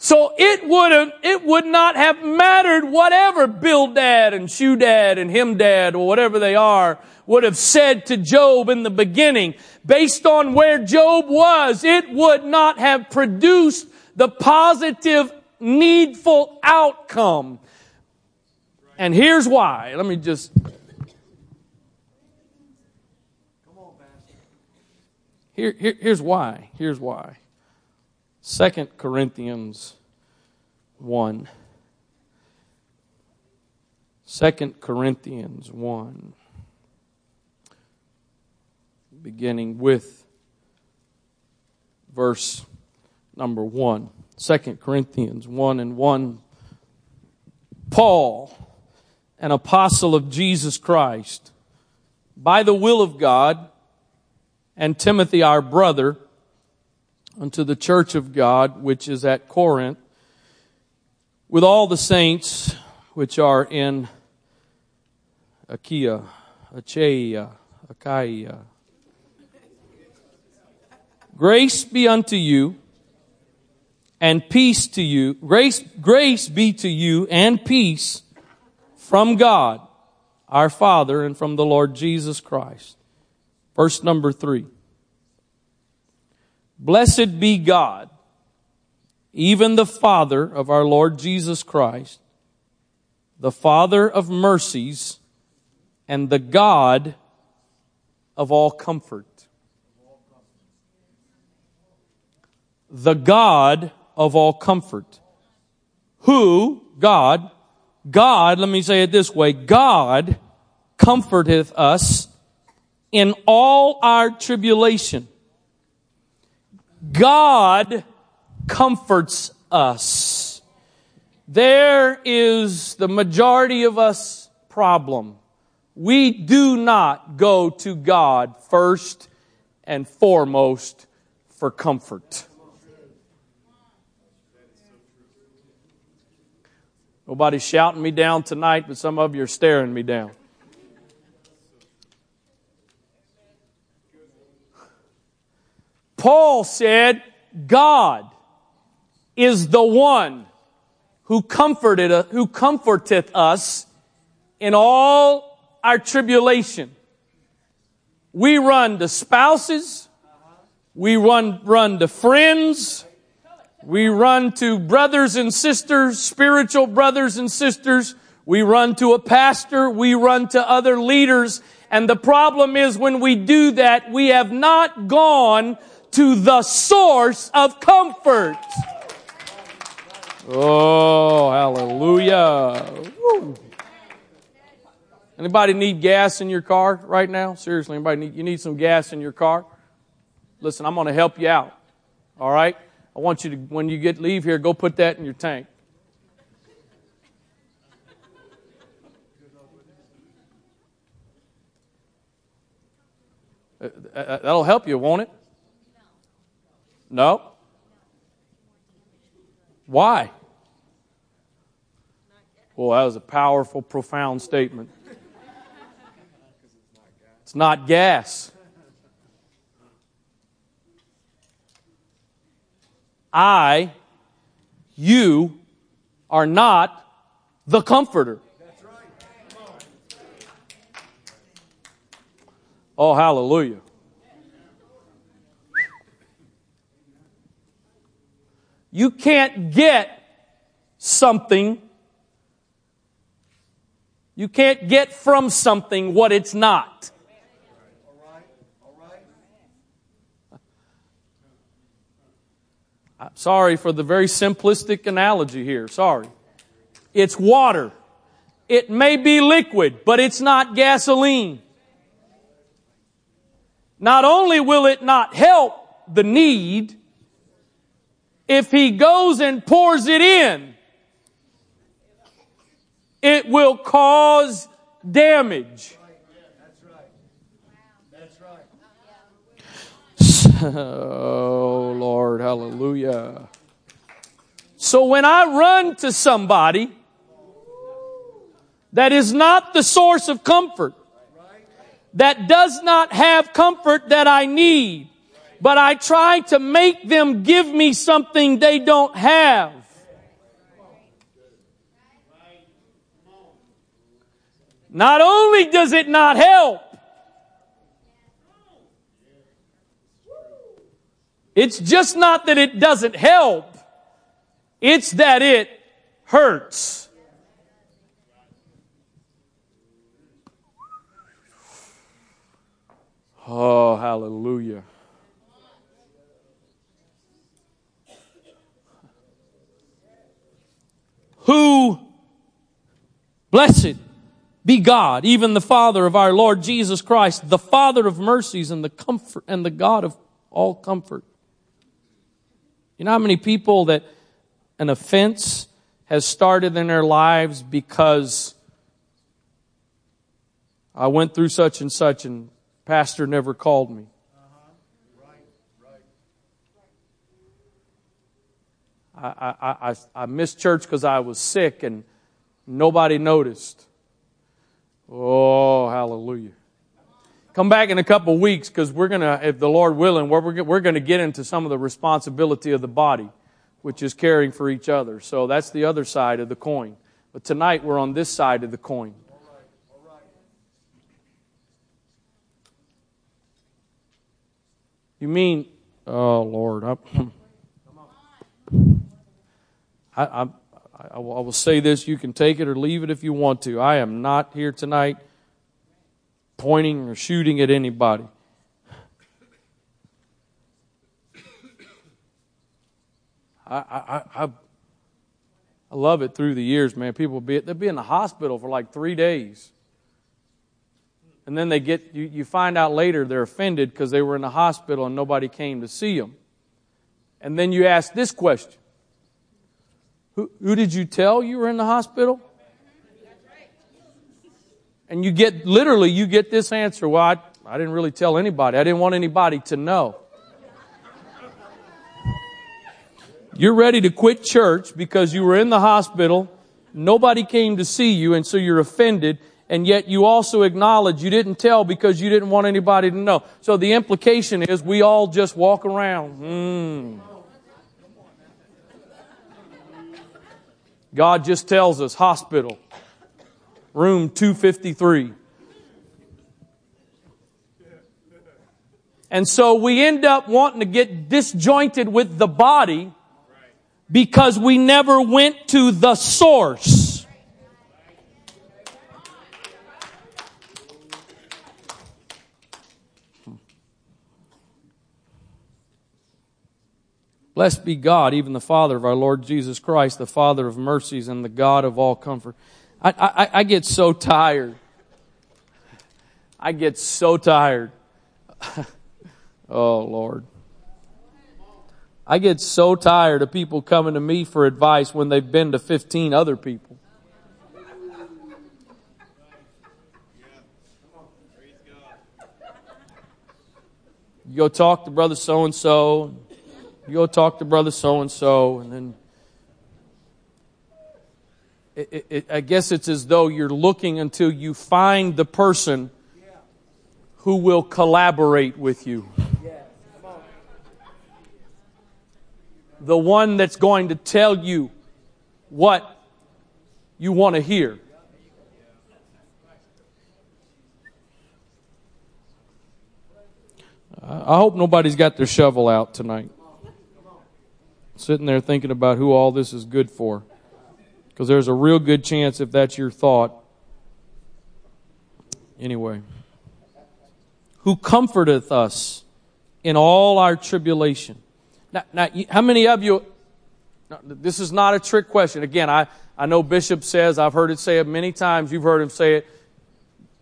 So it would have, it would not have mattered whatever Bildad and Shudad and Himdad or whatever they are would have said to Job in the beginning. Based on where Job was, it would not have produced the positive, needful outcome. And here's why. Let me just. Come on, Pastor. Here, here, here's why. Here's why. Second Corinthians 1. 2 Corinthians 1. Beginning with verse number 1. 2 Corinthians 1 and 1. Paul, an apostle of Jesus Christ, by the will of God, and Timothy our brother, unto the church of God which is at Corinth, with all the saints which are in Achaia, Achaia, Achaia. Grace be unto you and peace to you. Grace, grace be to you and peace from God, our Father, and from the Lord Jesus Christ. Verse number three. Blessed be God even the Father of our Lord Jesus Christ, the Father of mercies, and the God of all comfort. The God of all comfort. Who, God, God, let me say it this way, God comforteth us in all our tribulation. God comforts us. There is the majority of us problem. We do not go to God first and foremost for comfort. Nobody's shouting me down tonight, but some of you are staring me down. Paul said, God is the one who comforted, who comforteth us in all our tribulation. We run to spouses. We run, run to friends. We run to brothers and sisters, spiritual brothers and sisters. We run to a pastor. We run to other leaders. And the problem is when we do that, we have not gone to the source of comfort. Oh, hallelujah. Woo. Anybody need gas in your car right now? Seriously, anybody need, you need some gas in your car? Listen, I'm going to help you out. All right? I want you to, when you get leave here, go put that in your tank. Uh, uh, uh, that'll help you, won't it? No? Why? Well, that was a powerful, profound statement. It's not gas. I, you, are not the comforter. Oh, hallelujah. You can't get something you can't get from something what it's not. I'm sorry for the very simplistic analogy here. Sorry. It's water. It may be liquid, but it's not gasoline. Not only will it not help the need, if he goes and pours it in, it will cause damage. So, oh, Lord, hallelujah. So when I run to somebody that is not the source of comfort, that does not have comfort that I need, but I try to make them give me something they don't have. Not only does it not help, it's just not that it doesn't help, it's that it hurts. Oh, hallelujah. Who, blessed be God, even the Father of our Lord Jesus Christ, the Father of mercies and the comfort and the God of all comfort. You know how many people that an offense has started in their lives because I went through such and such and pastor never called me. I, I, I, I missed church because I was sick and nobody noticed. Oh, hallelujah. Come back in a couple of weeks because we're going to, if the Lord willing, we're, we're going to get into some of the responsibility of the body, which is caring for each other. So that's the other side of the coin. But tonight we're on this side of the coin. You mean, oh Lord, I, I, I, I will say this: you can take it or leave it if you want to. I am not here tonight pointing or shooting at anybody. I, I, I, I love it through the years, man. People be they'll be in the hospital for like three days and then they get you, you find out later they're offended because they were in the hospital and nobody came to see them and then you ask this question who, who did you tell you were in the hospital and you get literally you get this answer well I, I didn't really tell anybody i didn't want anybody to know you're ready to quit church because you were in the hospital nobody came to see you and so you're offended and yet you also acknowledge you didn't tell because you didn't want anybody to know. So the implication is we all just walk around. Mm. God just tells us hospital, room 253. And so we end up wanting to get disjointed with the body because we never went to the source. Blessed be God, even the Father of our Lord Jesus Christ, the Father of mercies and the God of all comfort. I, I, I get so tired. I get so tired. oh, Lord. I get so tired of people coming to me for advice when they've been to 15 other people. You go talk to brother so and so, you go talk to brother so and so, and then it, it, it, I guess it's as though you're looking until you find the person who will collaborate with you. The one that's going to tell you what you want to hear. I hope nobody's got their shovel out tonight sitting there thinking about who all this is good for. Because there's a real good chance if that's your thought. Anyway. Who comforteth us in all our tribulation. Now, now how many of you, this is not a trick question. Again, I, I know Bishop says, I've heard it say it many times, you've heard him say it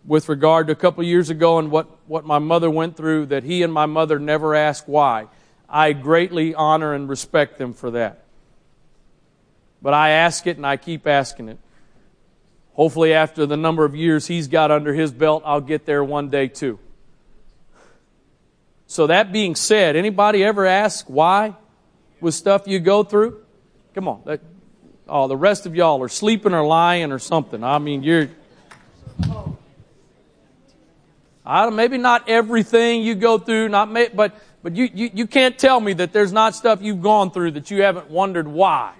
with regard to a couple years ago and what, what my mother went through, that he and my mother never asked why. I greatly honor and respect them for that. But I ask it and I keep asking it. Hopefully, after the number of years he's got under his belt, I'll get there one day too. So that being said, anybody ever ask why with stuff you go through? Come on. That, oh, the rest of y'all are sleeping or lying or something. I mean, you're. I, maybe not everything you go through, not but but you, you, you can't tell me that there's not stuff you've gone through that you haven't wondered why.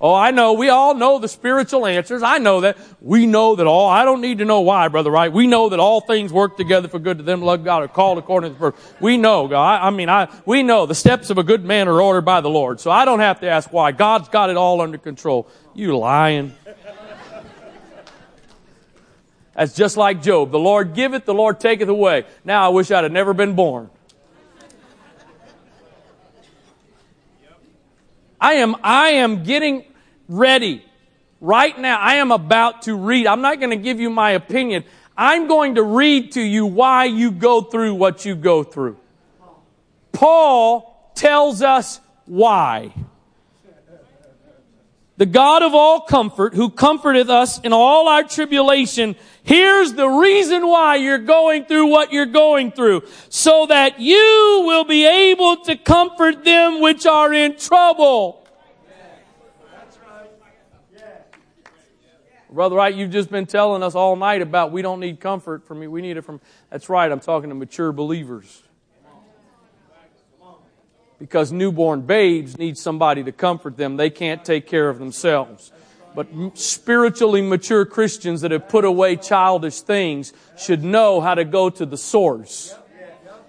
Oh, I know. We all know the spiritual answers. I know that. We know that all. I don't need to know why, brother. Right? We know that all things work together for good to them love God are called according to the purpose. We know, God. I, I mean, I we know the steps of a good man are ordered by the Lord. So I don't have to ask why. God's got it all under control. You lying. That's just like Job. The Lord giveth, the Lord taketh away. Now I wish I'd have never been born. I am, I am getting ready. Right now, I am about to read. I'm not going to give you my opinion. I'm going to read to you why you go through what you go through. Paul tells us why. The God of all comfort, who comforteth us in all our tribulation, here's the reason why you're going through what you're going through. So that you will be able to comfort them which are in trouble. Brother Wright, you've just been telling us all night about we don't need comfort from you. We need it from. That's right. I'm talking to mature believers. Because newborn babes need somebody to comfort them. They can't take care of themselves. But spiritually mature Christians that have put away childish things should know how to go to the source.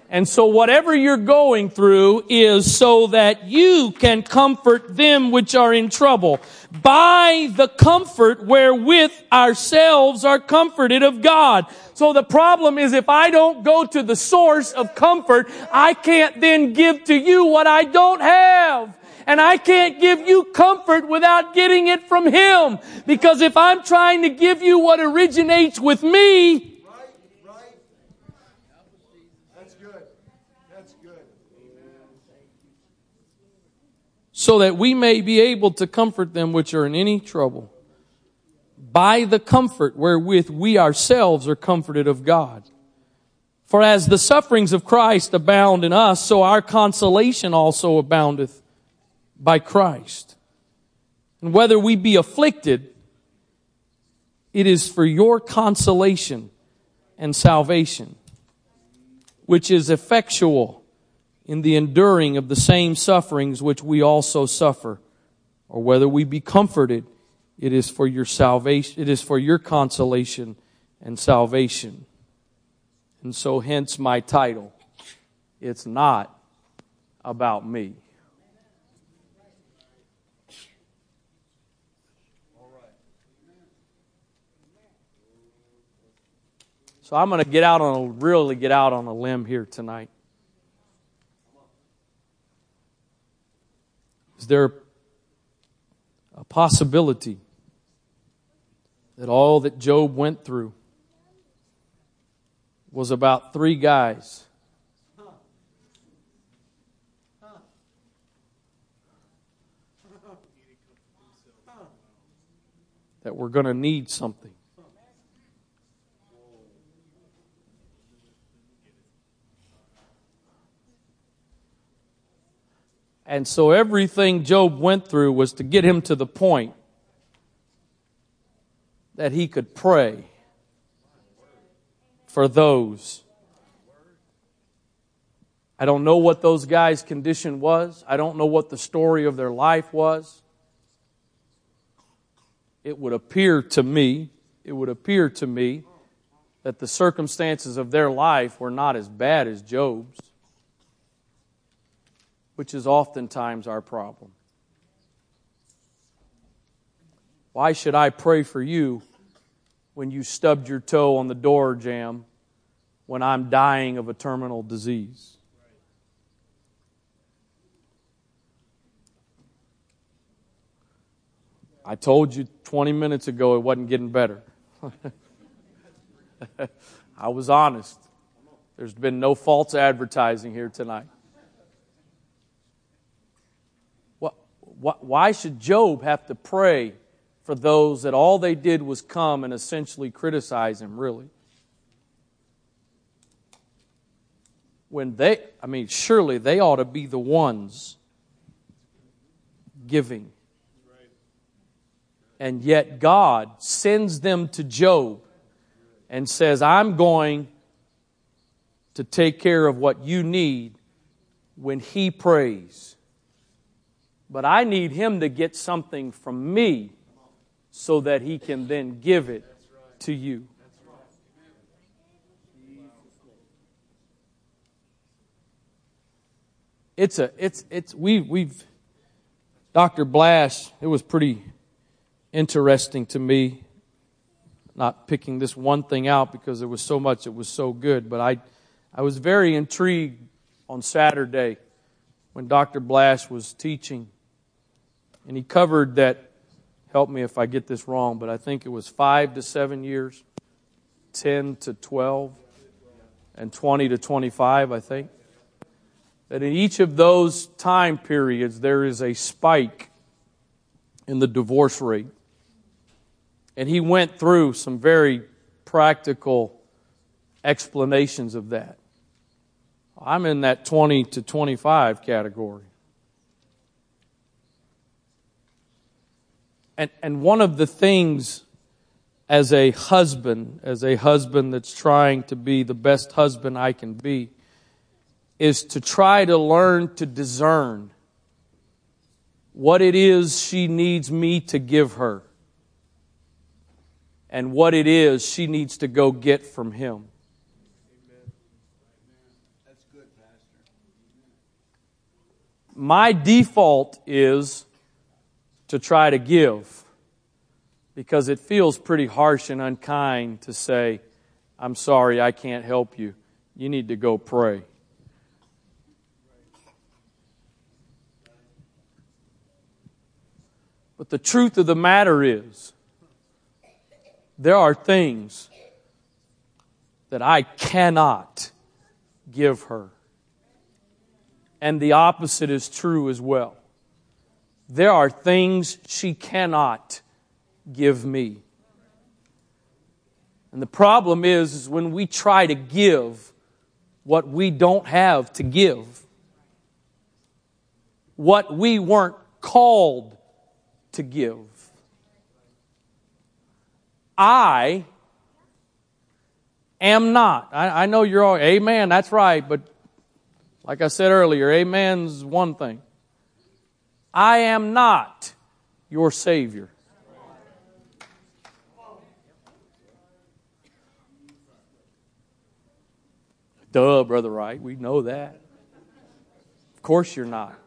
And so whatever you're going through is so that you can comfort them which are in trouble by the comfort wherewith ourselves are comforted of God. So the problem is if I don't go to the source of comfort, I can't then give to you what I don't have. And I can't give you comfort without getting it from Him. Because if I'm trying to give you what originates with me, so that we may be able to comfort them which are in any trouble by the comfort wherewith we ourselves are comforted of God. For as the sufferings of Christ abound in us, so our consolation also aboundeth by Christ. And whether we be afflicted, it is for your consolation and salvation, which is effectual in the enduring of the same sufferings which we also suffer, or whether we be comforted, it is for your salvation, it is for your consolation and salvation. And so hence my title. It's not about me. So I'm going to get out on a really get out on a limb here tonight. Is there a possibility that all that Job went through was about three guys? That were going to need something. And so everything Job went through was to get him to the point that he could pray for those. I don't know what those guys' condition was. I don't know what the story of their life was. It would appear to me, it would appear to me that the circumstances of their life were not as bad as Job's which is oftentimes our problem. Why should I pray for you when you stubbed your toe on the door jamb when I'm dying of a terminal disease? I told you 20 minutes ago it wasn't getting better. I was honest. There's been no false advertising here tonight. Why should Job have to pray for those that all they did was come and essentially criticize him, really? when they, I mean, surely they ought to be the ones giving. And yet God sends them to Job and says, I'm going to take care of what you need when he prays. But I need him to get something from me so that he can then give it to you. It's a, it's, it's, we, we've, Dr. Blash, it was pretty interesting to me, not picking this one thing out because there was so much, it was so good, but I, I was very intrigued on Saturday when Dr. Blash was teaching. And he covered that, help me if I get this wrong, but I think it was five to seven years, 10 to 12, and 20 to 25, I think. That in each of those time periods, there is a spike in the divorce rate. And he went through some very practical explanations of that. I'm in that 20 to 25 category. And, and one of the things as a husband, as a husband that's trying to be the best husband I can be, is to try to learn to discern what it is she needs me to give her and what it is she needs to go get from him. my default is to try to give because it feels pretty harsh and unkind to say, I'm sorry, I can't help you. You need to go pray. But the truth of the matter is, there are things that I cannot give her and the opposite is true as well. There are things she cannot give me. And the problem is, is when we try to give what we don't have to give, what we weren't called to give. I am not. I, I know you're all, amen, that's right, but like I said earlier, amen's one thing. I am not your Savior. Duh, Brother Wright, we know that. Of course you're not.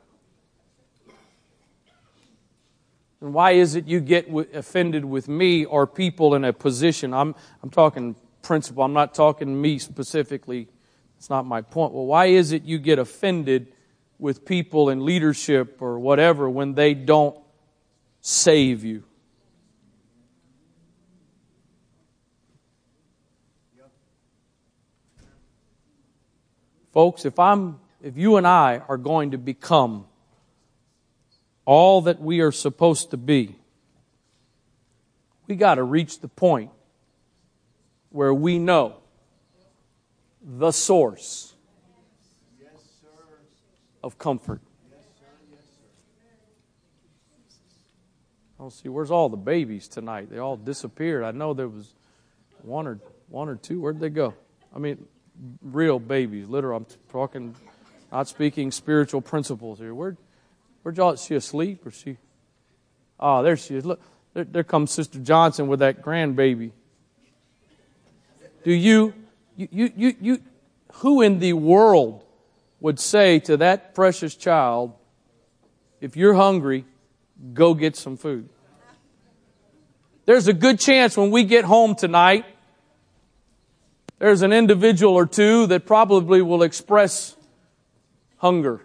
And why is it you get offended with me or people in a position? I'm, I'm talking principle, I'm not talking me specifically it's not my point. Well, why is it you get offended with people in leadership or whatever when they don't save you? Folks, if I'm if you and I are going to become all that we are supposed to be, we got to reach the point where we know the source of comfort. Oh, see, where's all the babies tonight? They all disappeared. I know there was one or one or two. Where'd they go? I mean, real babies. Literal. I'm talking, not speaking spiritual principles here. Where, where'd y'all? Is she asleep or she? Oh, there she is. Look, there, there comes Sister Johnson with that grandbaby. Do you you, you, you, you, who in the world would say to that precious child, if you're hungry, go get some food? There's a good chance when we get home tonight, there's an individual or two that probably will express hunger.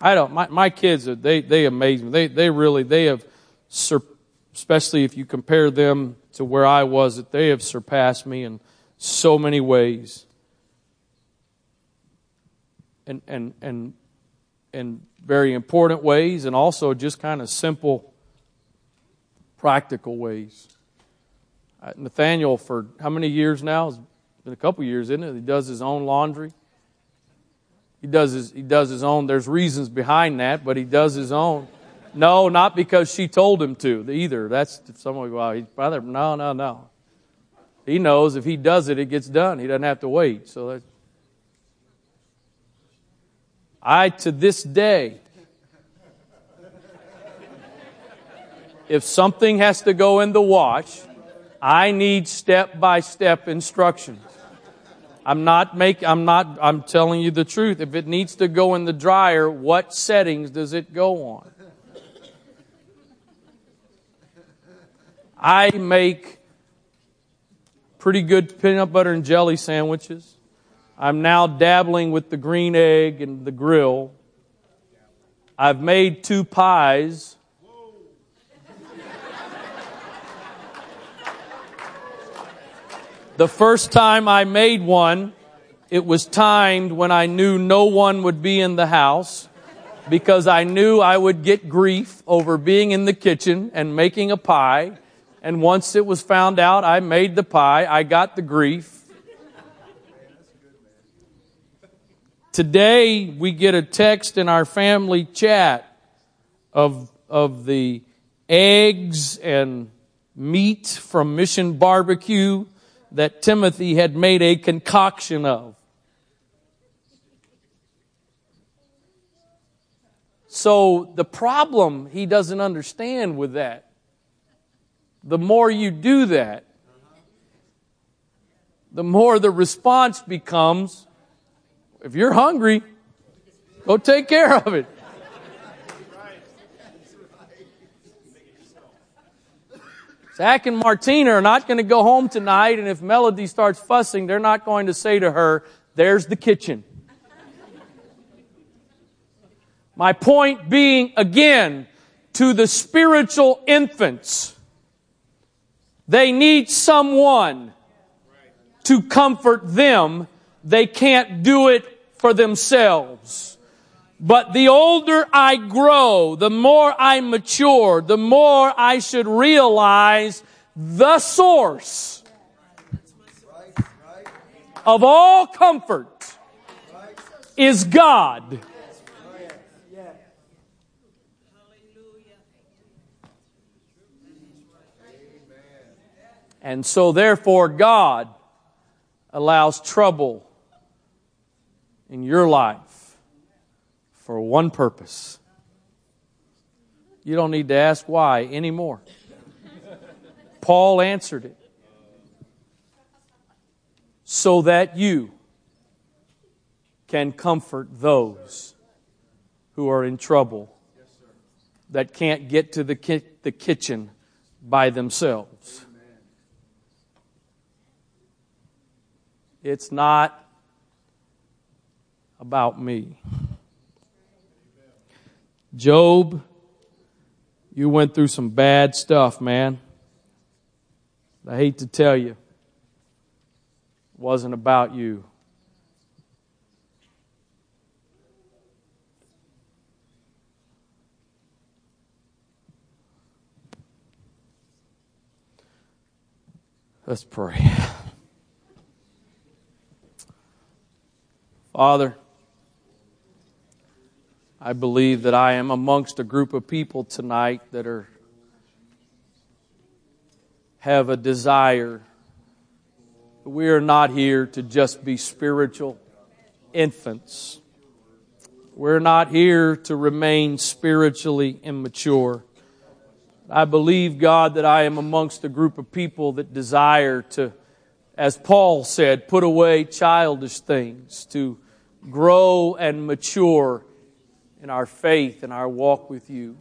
I don't, my, my kids, they, they amaze me. They, they really, they have especially if you compare them to where I was, that they have surpassed me in so many ways. And, and, and, and very important ways, and also just kind of simple, practical ways. Uh, Nathaniel, for how many years now? It's been a couple years, isn't it? He does his own laundry. He does his, he does his own. There's reasons behind that, but he does his own. No, not because she told him to either. That's someone, well, he's brother. No, no, no. He knows if he does it, it gets done. He doesn't have to wait. So that, I, to this day, if something has to go in the wash, I need step by step instructions. I'm not make, I'm not, I'm telling you the truth. If it needs to go in the dryer, what settings does it go on? I make pretty good peanut butter and jelly sandwiches. I'm now dabbling with the green egg and the grill. I've made two pies. The first time I made one, it was timed when I knew no one would be in the house because I knew I would get grief over being in the kitchen and making a pie. And once it was found out I made the pie, I got the grief. Today we get a text in our family chat of, of the eggs and meat from Mission Barbecue that Timothy had made a concoction of. So the problem he doesn't understand with that, the more you do that, the more the response becomes, if you're hungry, go take care of it. Zach and Martina are not going to go home tonight, and if Melody starts fussing, they're not going to say to her, There's the kitchen. My point being, again, to the spiritual infants, they need someone to comfort them. They can't do it for themselves. But the older I grow, the more I mature, the more I should realize the source of all comfort is God. And so therefore God allows trouble in your life for one purpose. You don't need to ask why anymore. Paul answered it. So that you can comfort those who are in trouble that can't get to the, ki- the kitchen by themselves. It's not about me. Job, you went through some bad stuff, man. I hate to tell you, it wasn't about you. Let's pray. Father, I believe that I am amongst a group of people tonight that are have a desire. We are not here to just be spiritual infants. We're not here to remain spiritually immature. I believe, God, that I am amongst a group of people that desire to, as Paul said, put away childish things, to grow and mature in our faith and our walk with you.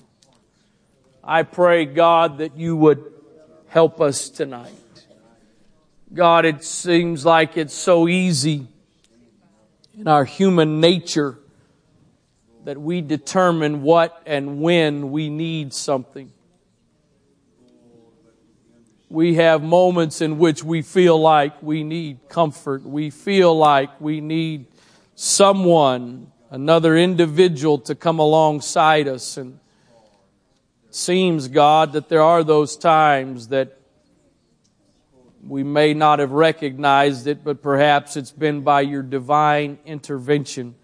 I pray, God, that you would help us tonight. God, it seems like it's so easy in our human nature that we determine what and when we need something. We have moments in which we feel like we need comfort. We feel like we need someone another individual to come alongside us. And it seems, God, that there are those times that We may not have recognized it, but perhaps it's been by your divine intervention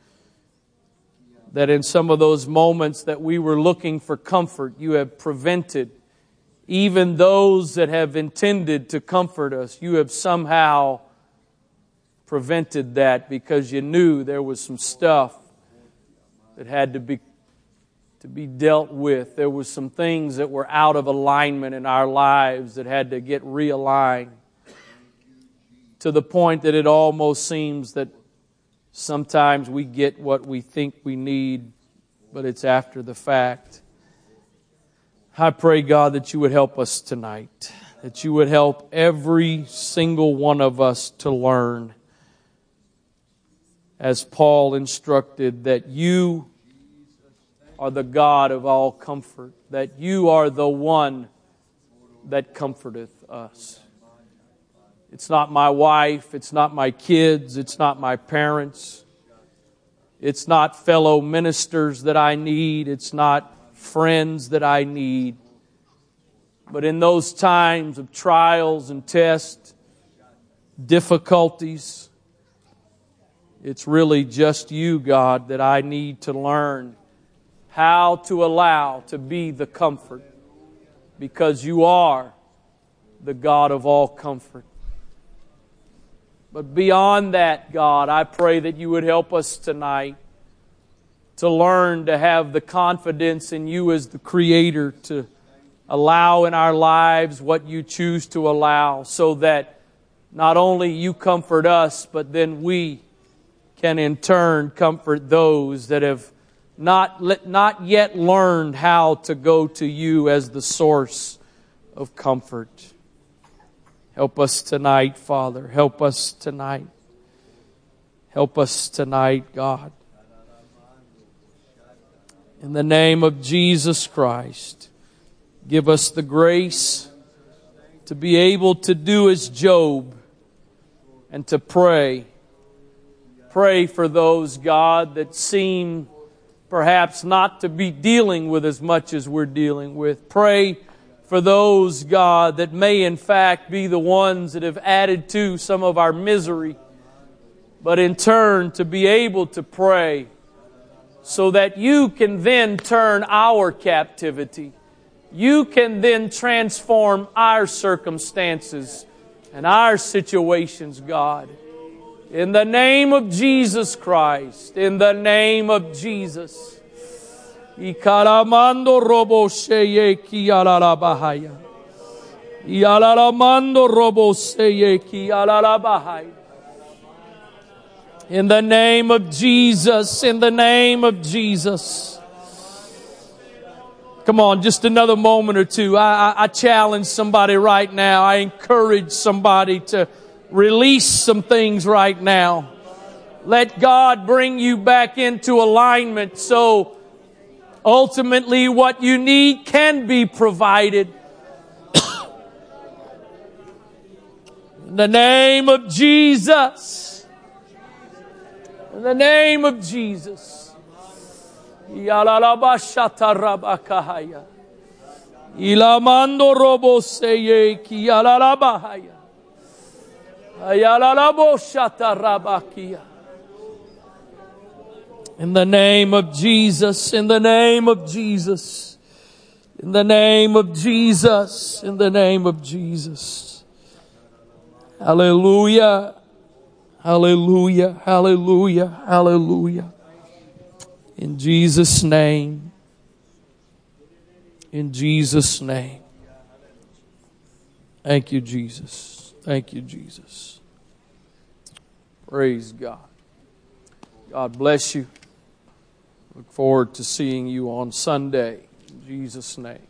that in some of those moments that we were looking for comfort, you have prevented even those that have intended to comfort us. You have somehow prevented that because you knew there was some stuff that had to be to be dealt with. There was some things that were out of alignment in our lives that had to get realigned to the point that it almost seems that sometimes we get what we think we need, but it's after the fact. I pray, God, that you would help us tonight, that you would help every single one of us to learn, as Paul instructed, that you are the God of all comfort, that you are the one that comforteth us. It's not my wife, it's not my kids, it's not my parents, it's not fellow ministers that I need, it's not friends that I need. But in those times of trials and tests, difficulties, it's really just you, God, that I need to learn how to allow to be the comfort because you are the God of all comfort. But beyond that, God, I pray that you would help us tonight to learn to have the confidence in you as the Creator to allow in our lives what you choose to allow so that not only you comfort us, but then we can in turn comfort those that have not, not yet learned how to go to you as the source of comfort. Help us tonight, Father. Help us tonight. Help us tonight, God. In the name of Jesus Christ, give us the grace to be able to do as Job and to pray. Pray for those, God, that seem perhaps not to be dealing with as much as we're dealing with. Pray for those, God, that may in fact be the ones that have added to some of our misery, but in turn to be able to pray so that you can then turn our captivity. You can then transform our circumstances and our situations, God. In the name of Jesus Christ, in the name of Jesus. Ikaramando robo sheye ki alalabahaya. Yalalamando robo sheye ki alalabahaya. In the name of Jesus, in the name of Jesus. Come on, just another moment or two. I, I, I challenge somebody right now. I encourage somebody to release some things right now. Let God bring you back into alignment so ultimately what you need can be provided. In the name of Jesus. In the name of Jesus. Ilamando robo seye ki in the name of Jesus, in the name of Jesus, in the name of Jesus, in the name of Jesus. Hallelujah, hallelujah, hallelujah, hallelujah. In Jesus' name, in Jesus' name. Thank you, Jesus. Thank you, Jesus. Praise God. God bless you. Look forward to seeing you on Sunday. In Jesus' name.